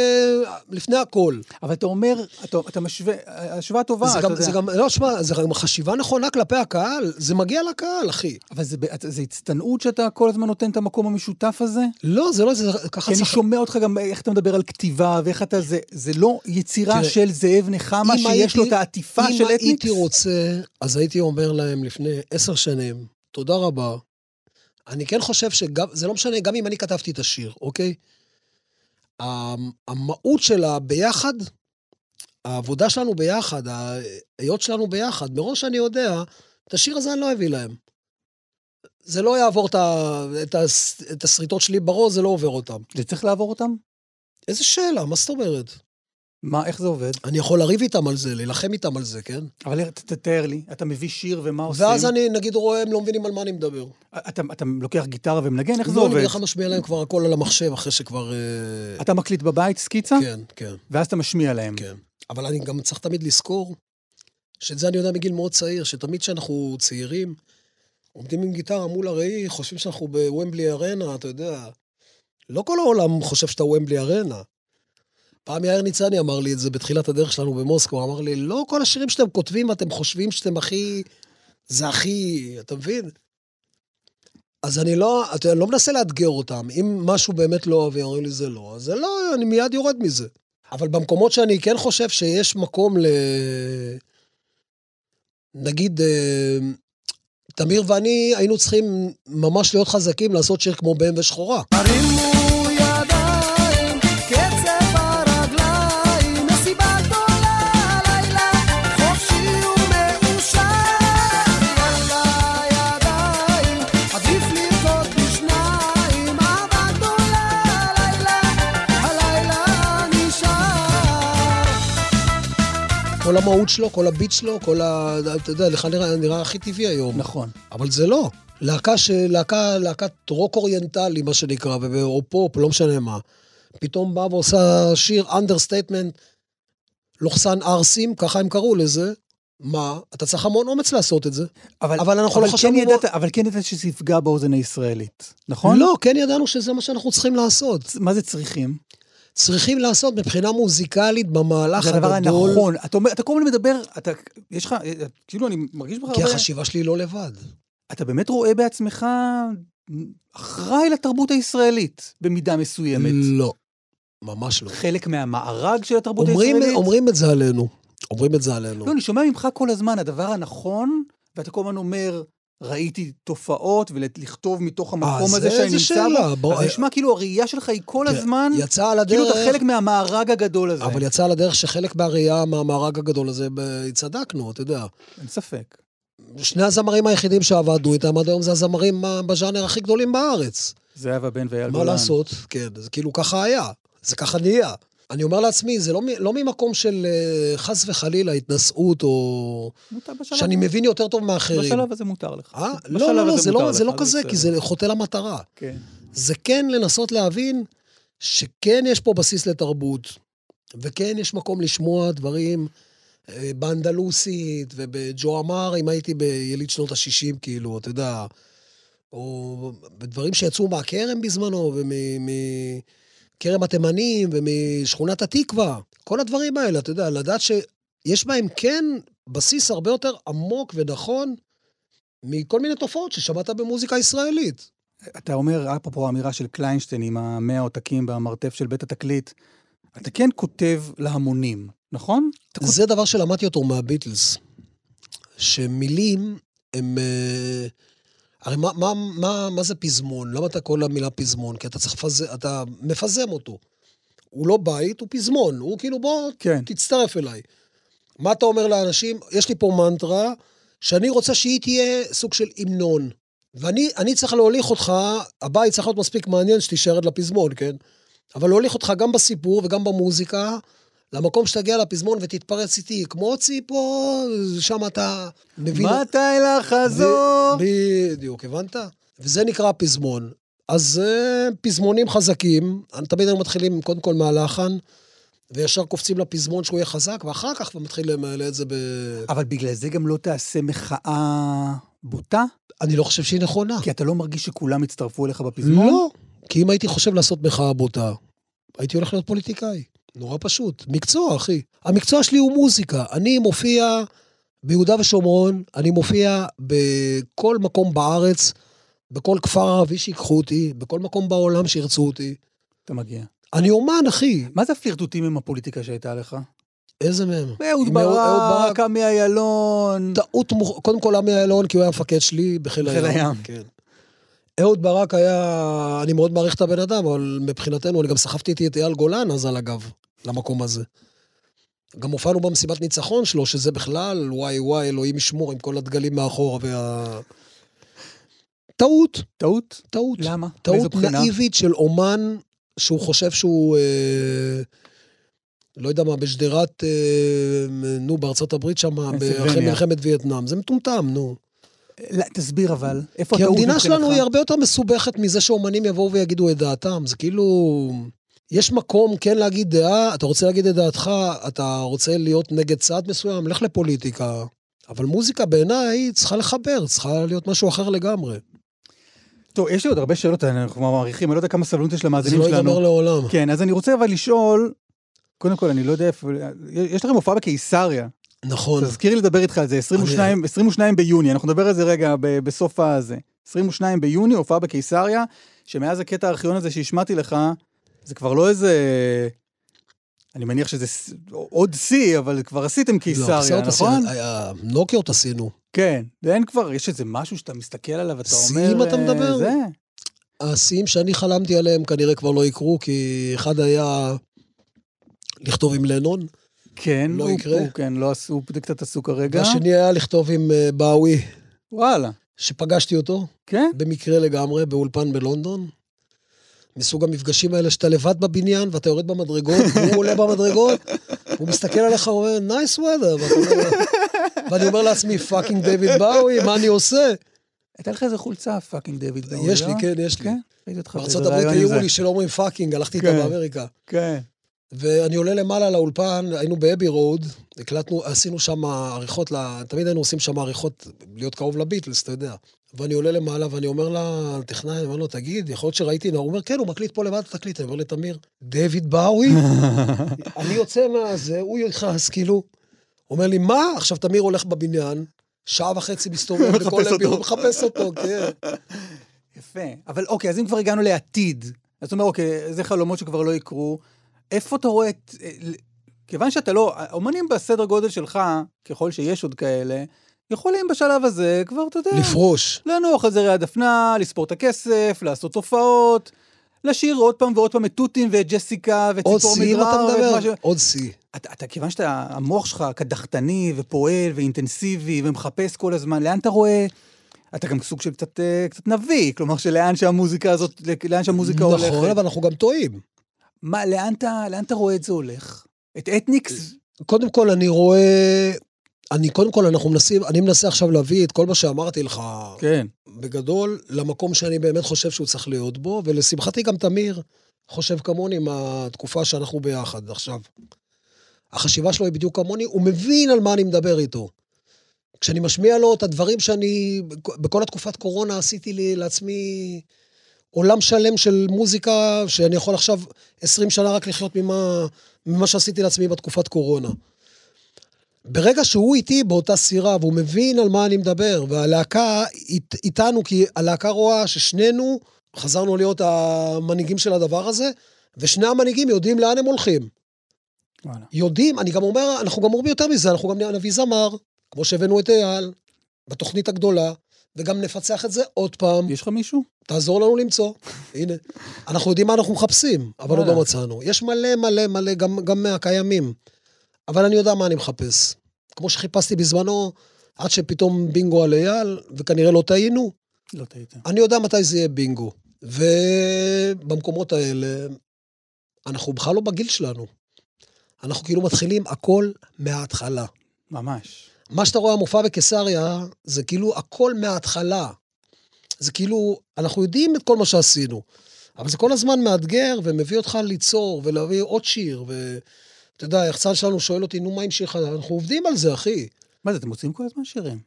לפני הכל. אבל אתה אומר, אתה, אתה משווה, השוואה טובה, זה אתה גם, יודע. זה גם, לא, שמע, זה גם חשיבה נכונה כלפי הקהל, זה מגיע לקהל, אחי. אבל זה, זה הצטנעות שאתה כל הזמן נותן את המקום המשותף הזה? לא, זה לא, זה ככה כי אני צריך... שומע אותך גם איך אתה מדבר על כתיבה ואיך אתה זה, זה לא יצירה תראה, של זאב נחמה אם שיש הייתי- לו את העטיפה של אם אתניקס? הייתי רוצה, אז הייתי אומר להם לפני עשר שנים, תודה רבה. אני כן חושב שגם, זה לא משנה, גם אם אני כתבתי את השיר, אוקיי? המ- המהות של הביחד, העבודה שלנו ביחד, ההיות שלנו ביחד, מראש אני יודע, את השיר הזה אני לא אביא להם. זה לא יעבור את, ה, את, ה, את השריטות שלי בראש, זה לא עובר אותם. זה צריך לעבור אותם? איזה שאלה, מה זאת אומרת? מה, איך זה עובד? אני יכול לריב איתם על זה, להילחם איתם על זה, כן? אבל תתאר לי, אתה מביא שיר ומה עושים? ואז אני, נגיד, רואה, הם לא מבינים על מה אני מדבר. אתה, אתה לוקח גיטרה ומנגן, איך זה לא, אני עובד? בדרך כלל משמיע להם כבר הכל על המחשב, אחרי שכבר... אה, אתה מקליט בבית סקיצה, כן, כן, ואז אתה משמיע להם. כן. אבל אני גם צריך תמיד לזכור, שאת זה אני יודע מגיל מאוד צעיר, שתמיד כשאנחנו צעירים, עומדים עם גיטרה מול הראי, חושבים שאנחנו בוומבלי ארנה, אתה יודע. לא כל העולם חושב שאתה וומבלי ארנה. פעם יאיר ניצני אמר לי את זה בתחילת הדרך שלנו במוסקו, אמר לי, לא כל השירים שאתם כותבים, אתם חושבים שאתם הכי... זה הכי... אתה מבין? אז אני לא, אתה יודע, אני לא מנסה לאתגר אותם. אם משהו באמת לא אוהבים, אומרים לי זה לא, אז זה לא, אני מיד יורד מזה. אבל במקומות שאני כן חושב שיש מקום ל... נגיד, אה, תמיר ואני היינו צריכים ממש להיות חזקים לעשות שיר כמו בהם ושחורה. הרימו כל המהות שלו, כל ה beat שלו, כל ה... אתה יודע, לך נראה, נראה הכי טבעי היום. נכון. אבל זה לא. להקה ש... להקה, להקת רוק אוריינטלי, מה שנקרא, או פופ, לא משנה מה. פתאום באה ועושה שיר understatement, לוחסן ערסים, ככה הם קראו לזה. מה? אתה צריך המון אומץ לעשות את זה. אבל, אבל אנחנו לא כן חשבנו ידעת, אבל כן ידעת שזה יפגע באוזן הישראלית, נכון? לא, כן ידענו שזה מה שאנחנו צריכים לעשות. מה זה צריכים? צריכים לעשות מבחינה מוזיקלית במהלך זה הדבר הגדול. הנכון. אתה אומר, אתה כל הזמן מדבר, אתה, יש לך, כאילו, אני מרגיש בך כי הרבה... החשיבה שלי לא לבד. אתה באמת רואה בעצמך אחראי לתרבות הישראלית, במידה מסוימת. לא, ממש לא. חלק מהמארג של התרבות אומרים, הישראלית. אומרים את זה עלינו. אומרים את זה עלינו. לא, אני שומע ממך כל הזמן, הדבר הנכון, ואתה כל הזמן אומר, ראיתי תופעות, ולכתוב מתוך המקום אה, הזה זה- שאני זה נמצא שאלה, בו. בוא- אז נשמע כאילו הראייה שלך היא כל תראה, הזמן, יצא על כאילו הדרך... אתה חלק מהמארג הגדול הזה. אבל יצא על הדרך שחלק מהראייה מהמארג הגדול הזה, צדקנו, אתה יודע. אין ספק. שני הזמרים היחידים שעבדנו איתם עד היום זה הזמרים בז'אנר הכי גדולים בארץ. זהבה בן ואייל מה גולן. לעשות? כן, זה כאילו ככה היה. זה ככה נהיה. אני אומר לעצמי, זה לא, לא ממקום של אה, חס וחלילה התנשאות, או... שאני מבין יותר טוב מאחרים. בשלב הזה מותר לך. אה? לא, לא, לא, הזה זה מותר לא, זה לך, לא כזה, כי. זה חוטא למטרה. כן. זה כן לנסות להבין שכן יש פה בסיס לתרבות, וכן יש מקום לשמוע דברים אה, באנדלוסית ובג'ו אמר, אם הייתי ביליד שנות ה-60, כאילו, אתה יודע, או בדברים שיצאו מהכרם בזמנו, ומכרם התימנים, ומשכונת התקווה. כל הדברים האלה, אתה יודע, לדעת שיש בהם כן בסיס הרבה יותר עמוק ונכון מכל מיני תופעות ששמעת במוזיקה ישראלית. אתה אומר, אפרופו האמירה של קליינשטיין עם המאה עותקים במרתף של בית התקליט, אתה כן כותב להמונים, נכון? זה דבר שלמדתי אותו מהביטלס, שמילים הם... אה, הרי מה, מה, מה, מה זה פזמון? למה אתה קורא למילה פזמון? כי אתה צריך לפזם, אתה מפזם אותו. הוא לא בית, הוא פזמון. הוא כאילו, בוא, כן. תצטרף אליי. מה אתה אומר לאנשים? יש לי פה מנטרה, שאני רוצה שהיא תהיה סוג של המנון. ואני אני צריך להוליך אותך, הבית צריך להיות מספיק מעניין שתישאר עד לפזמון, כן? אבל להוליך אותך גם בסיפור וגם במוזיקה, למקום שתגיע לפזמון ותתפרץ איתי, כמו ציפור, שם אתה מבין... מתי לחזור? בדיוק, הבנת? וזה נקרא פזמון. אז אה, פזמונים חזקים, תמיד היינו מתחילים קודם כל מהלחן, וישר קופצים לפזמון שהוא יהיה חזק, ואחר כך מתחיל למלא את זה ב... אבל בגלל זה גם לא תעשה מחאה בוטה? אני לא חושב שהיא נכונה. כי אתה לא מרגיש שכולם יצטרפו אליך בפזמון? לא, כי אם הייתי חושב לעשות מחאה בוטה, הייתי הולך להיות פוליטיקאי. נורא פשוט. מקצוע, אחי. המקצוע שלי הוא מוזיקה. אני מופיע ביהודה ושומרון, אני מופיע בכל מקום בארץ, בכל כפר ערבי שיקחו אותי, בכל מקום בעולם שירצו אותי. אתה מגיע. אני אומן, אחי. מה זה הפלירטוטים עם הפוליטיקה שהייתה לך? איזה מהם? אהוד ברק, עמי אילון. טעות, מוח- קודם כל עמי אילון, כי הוא היה המפקד שלי בחיל בחיל הים. הים. כן. אהוד ברק היה, אני מאוד מעריך את הבן אדם, אבל מבחינתנו, אני גם סחבתי איתי את אייל גולן אז על הגב, למקום הזה. גם הופענו במסיבת ניצחון שלו, שזה בכלל, וואי וואי, אלוהים ישמור, עם כל הדגלים מאחורה וה... טעות, טעות? טעות. למה? טעות? נאיבית של אומן שהוא חושב שהוא, אה, לא יודע מה, בשדרת, אה, נו, בארצות הברית שם, אחרי. מלחמת וייטנאם. זה מטומטם, נו. לא, תסביר אבל, איפה כי הטעות המדינה שלנו מבחינתך? היא הרבה יותר מסובכת מזה שאומנים יבואו ויגידו את דעתם. זה כאילו... יש מקום כן להגיד דעה, אתה רוצה להגיד את דעתך, אתה רוצה להיות נגד צעד מסוים, לך לפוליטיקה. אבל מוזיקה בעיניי צריכה לחבר, צריכה להיות משהו אחר לגמרי. טוב, יש לי עוד הרבה שאלות, אנחנו מעריכים, אני לא יודע כמה סבלנות יש זה למאזינים לא שלנו. ייגמר לעולם. כן, אז אני רוצה אבל לשאול, קודם כל, אני לא יודע איפה, יש לכם הופעה בקיסריה. נכון. תזכיר לי לדבר איתך על זה, 22, 22 ביוני, אנחנו נדבר על זה רגע ב- בסוף הזה. 22 ביוני, הופעה בקיסריה, שמאז הקטע הארכיון הזה שהשמעתי לך, זה כבר לא איזה... אני מניח שזה עוד שיא, אבל כבר עשיתם לא, קיסריה, בסרט נכון? עשינו- היה- נוקיות עשינו. כן, ואין כבר, יש איזה משהו שאתה מסתכל עליו, אתה אומר... שיאים אתה אה, מדבר? זה? השיאים שאני חלמתי עליהם כנראה כבר לא יקרו, כי אחד היה לכתוב עם לנון, כן, לא הוא- יקרה. הוא, כן, לא עשו, הוא קצת עסוק כרגע. והשני היה לכתוב עם אה, באווי, וואלה, שפגשתי אותו, כן? במקרה לגמרי, באולפן בלונדון. מסוג המפגשים האלה שאתה לבד בבניין ואתה יורד במדרגות, והוא עולה במדרגות, הוא מסתכל עליך ואומר, nice weather, ואני אומר לעצמי, fucking דיוויד באוי, מה אני עושה? הייתה לך איזה חולצה, fucking דיוויד באוי, יש לי, לא? כן, יש לי. כן? בארצות הברית העירו. לי שלא אומרים fucking, הלכתי איתם כן. באמריקה. כן. ואני עולה למעלה לאולפן, היינו ב Abbey Road, הקלטנו, עשינו שם עריכות. תמיד היינו עושים שם עריכות, להיות קרוב לביטלס, אתה יודע. ואני עולה למעלה ואני אומר לטכנאי, אני אומר לו, תגיד, יכול להיות שראיתי, הוא אומר, כן, הוא מקליט פה לבד את התקליט. אני אומר לתמיר, דיוויד באוי? *laughs* אני יוצא מהזה, הוא יכעס, כאילו. הוא אומר לי, מה? עכשיו תמיר הולך בבניין, שעה וחצי מסתובב *laughs* אותו. הביון, מחפש אותו, כן. *laughs* יפה. אבל אוקיי, אז אם כבר הגענו לעתיד, אז אתה אומר, אוקיי, זה חלומות שכבר לא יקרו, איפה אתה רואה את... אה, כיוון שאתה לא... אומנים בסדר גודל שלך, ככל שיש עוד כאלה, יכולים בשלב הזה כבר, אתה יודע... לפרוש. לנוח על זרי הדפנה, לספור את הכסף, לעשות הופעות, לשיר עוד פעם ועוד פעם את תותים ואת ג'סיקה ואת עוד ציפור שיא. אתה מדבר, עוד שיא. אתה, אתה, כיוון שאתה, המוח שלך קדחתני ופועל ואינטנסיבי ומחפש כל הזמן, לאן אתה רואה? אתה גם סוג של קצת, אה, קצת נביא, כלומר שלאן שהמוזיקה הזאת, לאן שהמוזיקה הולכת. נכון, אבל אנחנו גם טועים. מה, לאן אתה, לאן אתה רואה את זה הולך? את אתניקס? קודם כל, אני רואה... אני, קודם כל, אנחנו מנסים, אני מנסה עכשיו להביא את כל מה שאמרתי לך, כן. בגדול, למקום שאני באמת חושב שהוא צריך להיות בו, ולשמחתי גם תמיר חושב כמוני מהתקופה שאנחנו ביחד עכשיו. החשיבה שלו היא בדיוק כמוני, הוא מבין על מה אני מדבר איתו. כשאני משמיע לו את הדברים שאני, בכל התקופת קורונה עשיתי לי לעצמי עולם שלם של מוזיקה, שאני יכול עכשיו 20 שנה רק לחיות ממה, ממה שעשיתי לעצמי בתקופת קורונה. ברגע שהוא איתי באותה סירה, והוא מבין על מה אני מדבר, והלהקה אית, איתנו, כי הלהקה רואה ששנינו חזרנו להיות המנהיגים של הדבר הזה, ושני המנהיגים יודעים לאן הם הולכים. וואלה. יודעים, אני גם אומר, אנחנו גם אומרים יותר מזה, אנחנו גם נביא זמר, כמו שהבאנו את אייל, בתוכנית הגדולה, וגם נפצח את זה עוד פעם, יש לך מישהו? תעזור לנו למצוא. *laughs* הנה. אנחנו יודעים מה אנחנו מחפשים, אבל עוד. לא מצאנו. יש מלא מלא מלא, גם, גם מהקיימים. אבל אני יודע מה אני מחפש. כמו שחיפשתי בזמנו, עד שפתאום בינגו על אייל, וכנראה לא טעינו, לא טעית. אני יודע מתי זה יהיה בינגו. ובמקומות האלה, אנחנו בכלל לא בגיל שלנו. אנחנו כאילו מתחילים הכל מההתחלה. ממש. מה שאתה רואה המופע בקיסריה, זה כאילו הכל מההתחלה. זה כאילו, אנחנו יודעים את כל מה שעשינו, אבל זה כל הזמן מאתגר ומביא אותך ליצור ולהביא עוד שיר, ואתה יודע, היחצן שלנו שואל אותי, נו, מה עם שיר חדש? אנחנו עובדים על זה, אחי. מה זה, אתם מוצאים כל הזמן שירים?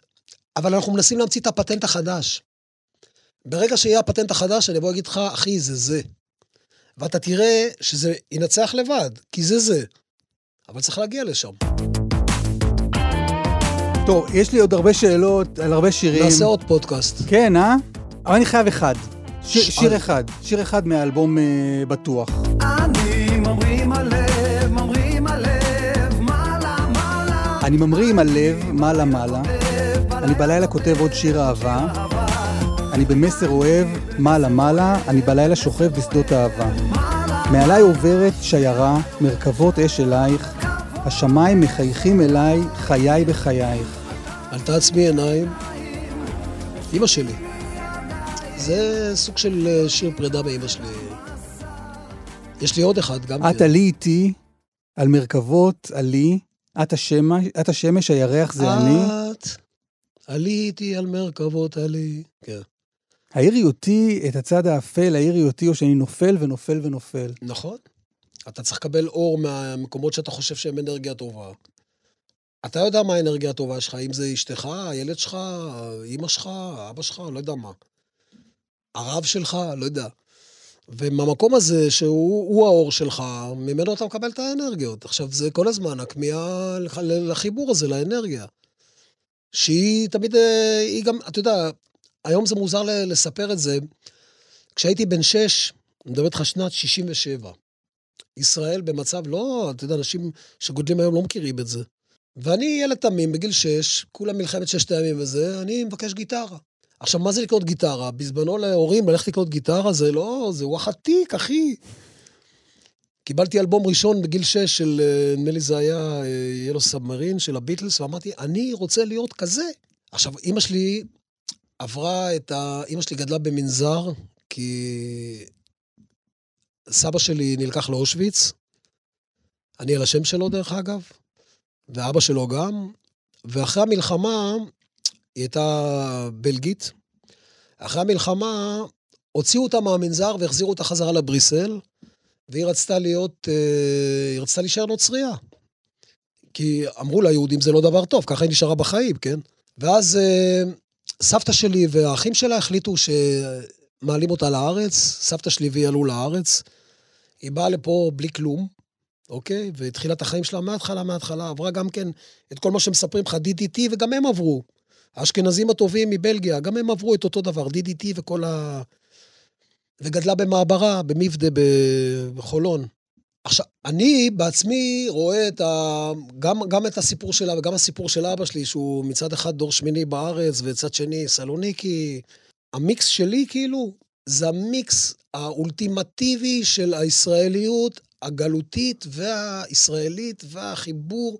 אבל אנחנו מנסים להמציא את הפטנט החדש. ברגע שיהיה הפטנט החדש, אני אבוא להגיד לך, אחי, זה זה. ואתה תראה שזה ינצח לבד, כי זה זה. אבל צריך להגיע לשם. טוב, יש לי עוד הרבה שאלות על הרבה שירים. נעשה עוד פודקאסט. כן, אה? אבל אני חייב אחד. שיר, ש- שיר אחד. שיר אחד מהאלבום אה, בטוח. אני ממריא עם אני ממריא עם הלב, מעלה מעלה. אני בלילה כותב עוד שיר אהבה. אני במסר אוהב, מעלה מעלה. אני בלילה שוכב בשדות אהבה. מעליי עוברת שיירה, מרכבות אש אלייך. השמיים מחייכים אליי, חיי בחייך. אל תעצמי עיניים. אמא שלי. זה סוג של אה, שיר פרידה מאמא שלי. יש לי עוד אחד, גם את עלי איתי, על מרכבות עלי, את השמש, את השמש, הירח זה אני. את עליתי על מרכבות עלי. כן. העירי אותי את הצד האפל, העירי אותי, או שאני נופל ונופל ונופל. נכון. אתה צריך לקבל אור מהמקומות שאתה חושב שהם אנרגיה טובה. אתה יודע מה האנרגיה הטובה שלך, אם זה אשתך, הילד שלך, אמא שלך, אבא שלך, לא יודע מה. הרב שלך, לא יודע. ומהמקום הזה, שהוא הוא האור שלך, ממנו אתה מקבל את האנרגיות. עכשיו, זה כל הזמן הכמיהה לח- לחיבור הזה, לאנרגיה. שהיא תמיד, אה, היא גם, אתה יודע, היום זה מוזר לספר את זה. כשהייתי בן שש, אני מדבר איתך שנת 67. ישראל במצב, לא, אתה יודע, אנשים שגודלים היום לא מכירים את זה. ואני ילד תמים, בגיל שש, כולם מלחמת ששת הימים וזה, אני מבקש גיטרה. עכשיו, מה זה לקנות גיטרה? בזמנו להורים, ללכת לקנות גיטרה זה לא, זה וואחד תיק, אחי. קיבלתי אלבום ראשון בגיל שש של, אה, נדמה לי זה היה ילו סאבמרין של הביטלס, ואמרתי, אני רוצה להיות כזה. עכשיו, אימא שלי עברה את ה... אימא שלי גדלה במנזר, כי סבא שלי נלקח לאושוויץ, אני על השם שלו דרך אגב, ואבא שלו גם, ואחרי המלחמה, היא הייתה בלגית, אחרי המלחמה הוציאו אותה מהמנזר והחזירו אותה חזרה לבריסל, והיא רצתה להיות, אה, היא רצתה להישאר נוצרייה. כי אמרו לה, יהודים זה לא דבר טוב, ככה היא נשארה בחיים, כן? ואז אה, סבתא שלי והאחים שלה החליטו שמעלים אותה לארץ, סבתא שלי והיא עלו לארץ. היא באה לפה בלי כלום, אוקיי? והתחילה את החיים שלה מההתחלה, מההתחלה. עברה גם כן את כל מה שמספרים לך, DDT, וגם הם עברו. האשכנזים הטובים מבלגיה, גם הם עברו את אותו דבר, DDT וכל ה... וגדלה במעברה, במבדה בחולון. עכשיו, אני בעצמי רואה את ה... גם, גם את הסיפור שלה וגם הסיפור של אבא שלי, שהוא מצד אחד דור שמיני בארץ, וצד שני סלוניקי. המיקס שלי, כאילו, זה המיקס האולטימטיבי של הישראליות הגלותית והישראלית והחיבור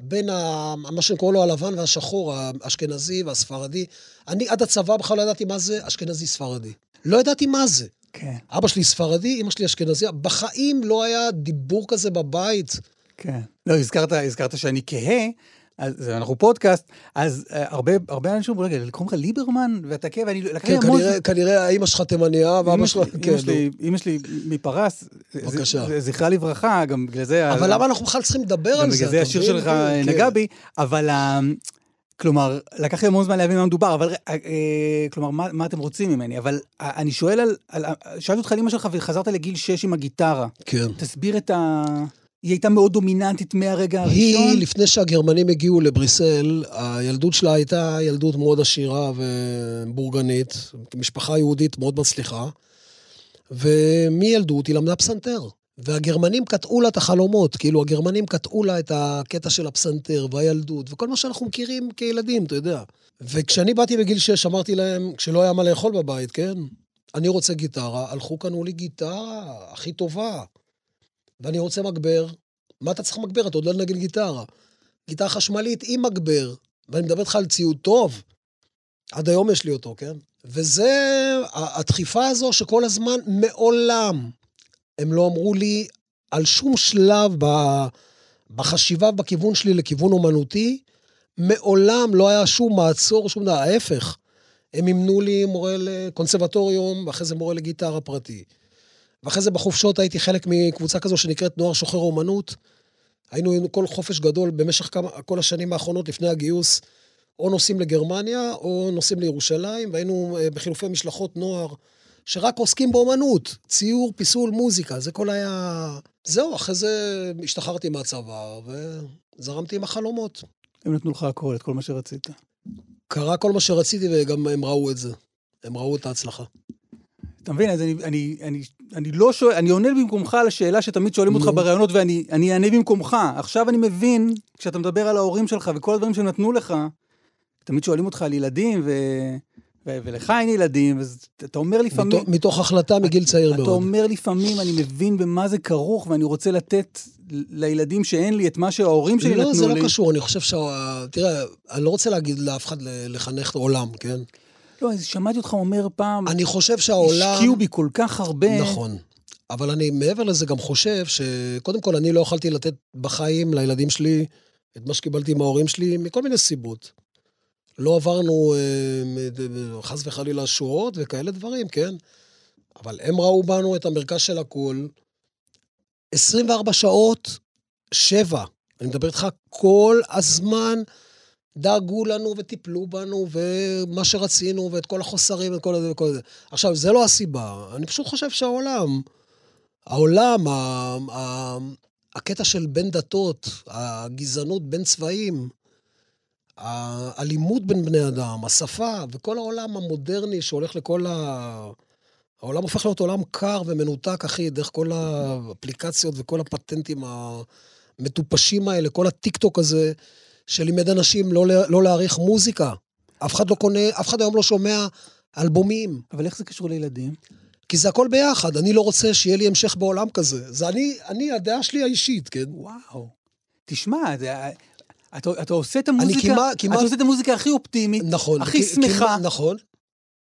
בין ה... מה שאני קורא לו הלבן והשחור, האשכנזי והספרדי. אני עד הצבא בכלל לא ידעתי מה זה אשכנזי-ספרדי. לא ידעתי מה זה. כן, אבא שלי ספרדי, אמא שלי אשכנזייה. בחיים לא היה דיבור כזה בבית. כן. לא, הזכרת, הזכרת שאני כהה, אז אנחנו פודקאסט, אז אה, הרבה, הרבה אנשים אומרים, רגע, קוראים לך ליברמן, ואתה כהה, ואני לקח לי כן, המון... כנראה, כנראה האמא שלך תימניה ואבא שלך... כן, אמא. שלי- מפרס, בבקשה. זכרה לברכה, גם בגלל זה... אבל למה אנחנו בכלל צריכים לדבר על זה? בגלל זה השיר? שלך כן. נגע בי, אבל ה- כלומר, לקח לי המון זמן להבין מה מדובר, אבל אה, אה, כלומר, מה, מה אתם רוצים ממני? אבל אה, אני שואל על, על... שאלתי אותך על אמא שלך וחזרת לגיל 6 עם הגיטרה. כן. תסביר את ה... היא הייתה מאוד דומיננטית מהרגע הראשון. היא, לפני שהגרמנים הגיעו לבריסל, הילדות שלה הייתה ילדות מאוד עשירה ובורגנית, משפחה יהודית מאוד מצליחה, ומילדות היא למדה פסנתר. והגרמנים קטעו לה את החלומות, כאילו הגרמנים קטעו לה את הקטע של הפסנתר והילדות, וכל מה שאנחנו מכירים כילדים, אתה יודע. וכשאני באתי בגיל 6, אמרתי להם, כשלא היה מה לאכול בבית, כן? אני רוצה גיטרה, הלכו קנו לי גיטרה הכי טובה. ואני רוצה מגבר, מה אתה צריך מגבר? אתה עוד לא נגד גיטרה. גיטרה חשמלית עם מגבר, ואני מדבר איתך על ציוד טוב. עד היום יש לי אותו, כן? וזה הדחיפה הזו שכל הזמן, מעולם, הם לא אמרו לי על שום שלב בחשיבה בכיוון שלי לכיוון אומנותי, מעולם לא היה שום מעצור, שום דבר, ההפך. הם אימנו לי מורה לקונסרבטוריום, ואחרי זה מורה לגיטרה פרטי. ואחרי זה בחופשות הייתי חלק מקבוצה כזו שנקראת נוער שוחר אומנות. היינו כל חופש גדול במשך כמה, כל השנים האחרונות לפני הגיוס, או נוסעים לגרמניה, או נוסעים לירושלים, והיינו אה, בחילופי משלחות נוער, שרק עוסקים באומנות, ציור, פיסול, מוזיקה, זה כל היה... זהו, אחרי זה השתחררתי מהצבא, וזרמתי עם החלומות. הם נתנו לך הכל, את כל מה שרצית. קרה כל מה שרציתי, וגם הם ראו את זה. הם ראו את ההצלחה. אתה מבין, אז אני, אני, אני, אני לא שואל, אני עונה במקומך על השאלה שתמיד שואלים אותך נו. בראיונות, ואני אני אענה במקומך. עכשיו אני מבין, כשאתה מדבר על ההורים שלך וכל הדברים שהם נתנו לך, תמיד שואלים אותך על ילדים, ו, ו, ולך אין ילדים, ואתה אומר לפעמים... מתוך, מתוך החלטה מגיל צעיר אתה מאוד. אומר לפעמים, אני מבין במה זה כרוך, ואני רוצה לתת לילדים שאין לי את מה שההורים שלי לא, נתנו זה לי. לא קשור, אני חושב שה... תראה, אני לא רוצה להגיד לאף אחד לחנך את העולם, כן? לא, אז שמעתי אותך אומר פעם, אני חושב שהעולם... השקיעו בי כל כך הרבה. נכון. אבל אני מעבר לזה גם חושב שקודם כל אני לא יכולתי לתת בחיים לילדים שלי את מה שקיבלתי מההורים שלי מכל מיני סיבות. לא עברנו אה, חס וחלילה שואות וכאלה דברים, כן? אבל הם ראו בנו את המרכז של הכול 24 שעות, שבע. אני מדבר איתך כל הזמן. דאגו לנו וטיפלו בנו, ומה שרצינו, ואת כל החוסרים וכל זה וכל זה. עכשיו, זה לא הסיבה. אני פשוט חושב שהעולם, העולם, ה, ה, הקטע של בין דתות, הגזענות בין צבעים, האלימות בין בני אדם, השפה, וכל העולם המודרני שהולך לכל ה... העולם הופך להיות עולם קר ומנותק, אחי, דרך כל האפליקציות וכל הפטנטים המטופשים האלה, כל הטיקטוק הזה, שלימד אנשים לא, לא להעריך מוזיקה. אף אחד לא קונה, אף אחד היום לא שומע אלבומים. אבל איך זה קשור לילדים? כי זה הכל ביחד, אני לא רוצה שיהיה לי המשך בעולם כזה. זה אני, אני, הדעה שלי האישית, כן? וואו. תשמע, זה, אתה, אתה עושה את המוזיקה, כמעט- כמעט- אתה עושה את המוזיקה הכי אופטימית, נכון. הכי כי- שמחה, כמעט- נכון.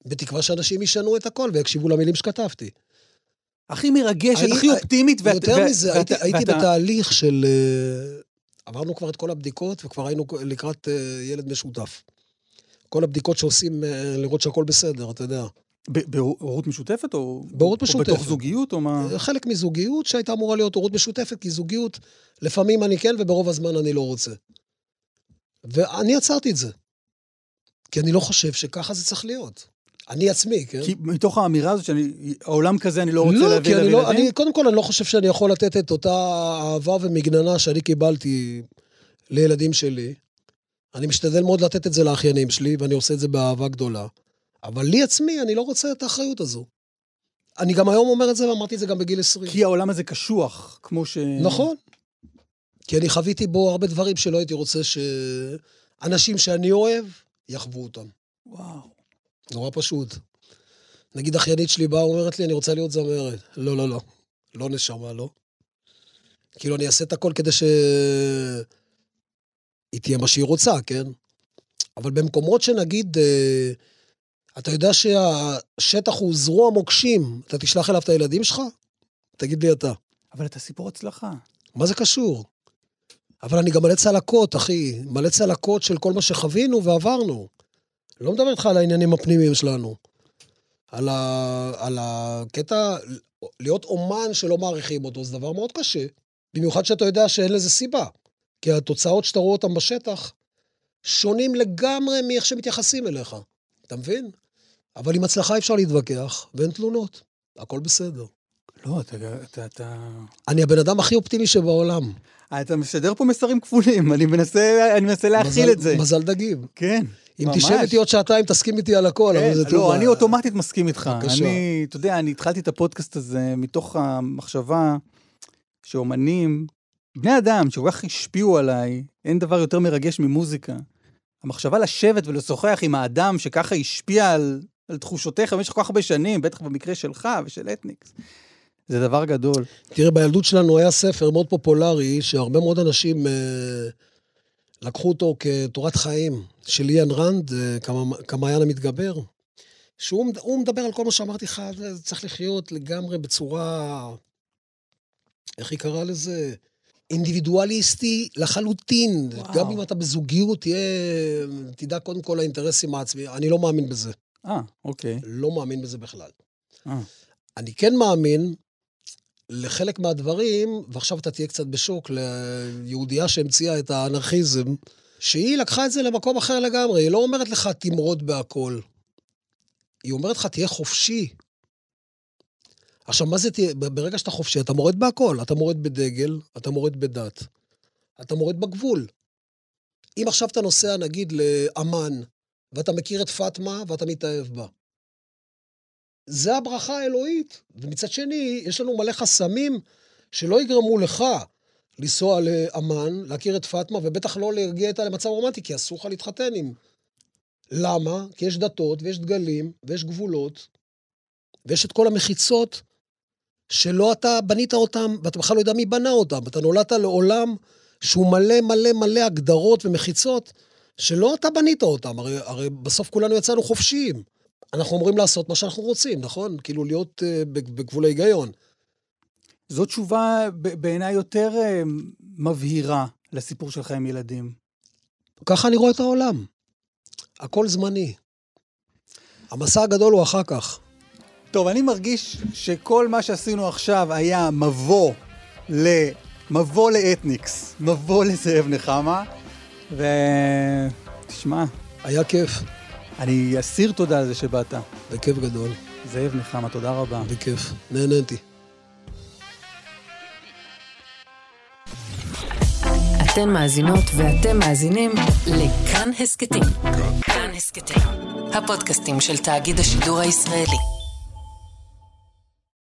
בתקווה שאנשים ישנו את הכל ויקשיבו למילים שכתבתי. הכי מרגשת, הכי אופטימית. ואת- יותר ו- מזה, ואתה- הייתי, הייתי ואתה- בתהליך של... אה, עברנו כבר את כל הבדיקות, וכבר היינו לקראת אה, ילד משותף. כל הבדיקות שעושים אה, לראות שהכל בסדר, אתה יודע. בהורות משותפת או... בהורות או בתוך משותפת. זוגיות או מה? חלק מזוגיות שהייתה אמורה להיות הורות משותפת, כי זוגיות, לפעמים אני כן וברוב הזמן אני לא רוצה. ואני עצרתי את זה. כי אני לא חושב שככה זה צריך להיות. אני עצמי, כן? כי מתוך האמירה הזאת שאני, העולם כזה אני לא רוצה לא, להביא כי אליו אני לא? אני, קודם כל, אני לא חושב שאני יכול לתת את אותה אהבה ומגננה שאני קיבלתי לילדים שלי. אני משתדל מאוד לתת את זה לאחיינים שלי, ואני עושה את זה באהבה גדולה. אבל לי עצמי, אני לא רוצה את האחריות הזו. אני גם היום אומר את זה, ואמרתי את זה גם בגיל 20. כי העולם הזה קשוח, כמו ש... נכון. כי אני חוויתי בו הרבה דברים שלא הייתי רוצה שאנשים שאני אוהב, יחוו אותם. וואו. נורא פשוט. נגיד אחיינית שלי באה, אומרת לי, אני רוצה להיות זמרת. לא, לא, לא. לא נשמה, לא. כאילו, אני אעשה את הכל כדי ש... היא תהיה מה שהיא רוצה, כן? אבל במקומות שנגיד, אה, אתה יודע שהשטח הוא זרוע מוקשים, אתה תשלח אליו את הילדים שלך? תגיד לי אתה. אבל אתה סיפור הצלחה. מה זה קשור? אבל אני גם מלא צלקות, אחי. מלא צלקות של כל מה שחווינו ועברנו. לא מדבר איתך על העניינים הפנימיים שלנו. על, ה... על הקטע, להיות אומן שלא מעריכים אותו, זה דבר מאוד קשה. במיוחד שאתה יודע שאין לזה סיבה. כי התוצאות שאתה רואה אותן בשטח, שונים לגמרי מאיך שמתייחסים אליך. אתה מבין? אבל עם הצלחה אפשר להתווכח, ואין תלונות. הכל בסדר. לא, אתה... אתה, אתה... אני הבן אדם הכי אופטימי שבעולם. אתה משדר פה מסרים כפולים, אני מנסה, אני מנסה להכיל מזל- את זה. מזל דגים. כן, אם ממש. תשב איתי עוד שעתיים, תסכים איתי על הכל, כן, אבל זה לא, טוב. אני אוטומטית מסכים איתך. בבקשה. אני, אתה יודע, אני התחלתי את הפודקאסט הזה מתוך המחשבה שאומנים, בני אדם שכל כך השפיעו עליי, אין דבר יותר מרגש ממוזיקה. המחשבה לשבת ולשוחח עם האדם שככה השפיע על, על תחושותיך במשך כל כך הרבה שנים, בטח במקרה שלך ושל אתניקס, זה דבר גדול. תראה, בילדות שלנו היה ספר מאוד פופולרי, שהרבה מאוד אנשים אה, לקחו אותו כתורת חיים, של איאן רנד, אה, כמעיין המתגבר, שהוא מד- הוא מדבר על כל מה שאמרתי לך, צריך לחיות לגמרי בצורה, איך היא קראה לזה? אינדיבידואליסטי לחלוטין. וואו. גם אם אתה בזוגיות, תהיה, תדע קודם כל לאינטרסים העצמיים. אני לא מאמין בזה. אה, אוקיי. לא מאמין בזה בכלל. אה. אני כן מאמין לחלק מהדברים, ועכשיו אתה תהיה קצת בשוק, ליהודייה שהמציאה את האנרכיזם, שהיא לקחה את זה למקום אחר לגמרי. היא לא אומרת לך, תמרוד בהכל. היא אומרת לך, תהיה חופשי. עכשיו, מה זה תהיה? ברגע שאתה חופשי, אתה מורד בהכל. אתה מורד בדגל, אתה מורד בדת, אתה מורד בגבול. אם עכשיו אתה נוסע, נגיד, לאמן, ואתה מכיר את פאטמה ואתה מתאהב בה. זה הברכה האלוהית. ומצד שני, יש לנו מלא חסמים שלא יגרמו לך לנסוע לאמן, להכיר את פאטמה, ובטח לא להגיע איתה למצב רומנטי, כי אסור לך להתחתן עם... למה? כי יש דתות, ויש דגלים, ויש גבולות, ויש את כל המחיצות שלא אתה בנית אותם, ואתה בכלל לא יודע מי בנה אותם. אתה נולדת לעולם שהוא מלא מלא מלא הגדרות ומחיצות, שלא אתה בנית אותם. הרי, הרי בסוף כולנו יצאנו חופשיים. אנחנו אומרים לעשות מה שאנחנו רוצים, נכון? כאילו להיות uh, בגבול ההיגיון. זו תשובה בעיניי יותר uh, מבהירה לסיפור שלך עם ילדים. ככה אני רואה את העולם. הכל זמני. המסע הגדול הוא אחר כך. טוב, אני מרגיש שכל מה שעשינו עכשיו היה מבוא ל... מבוא לאתניקס, מבוא לזאב נחמה, ותשמע, היה כיף, אני אסיר תודה על זה שבאת. בכיף גדול, זאב נחמה, תודה רבה. בכיף. נהניתי. אתן מאזינות ואתם מאזינים לכאן הסכתים. כאן הסכתים, הפודקאסטים של תאגיד השידור הישראלי.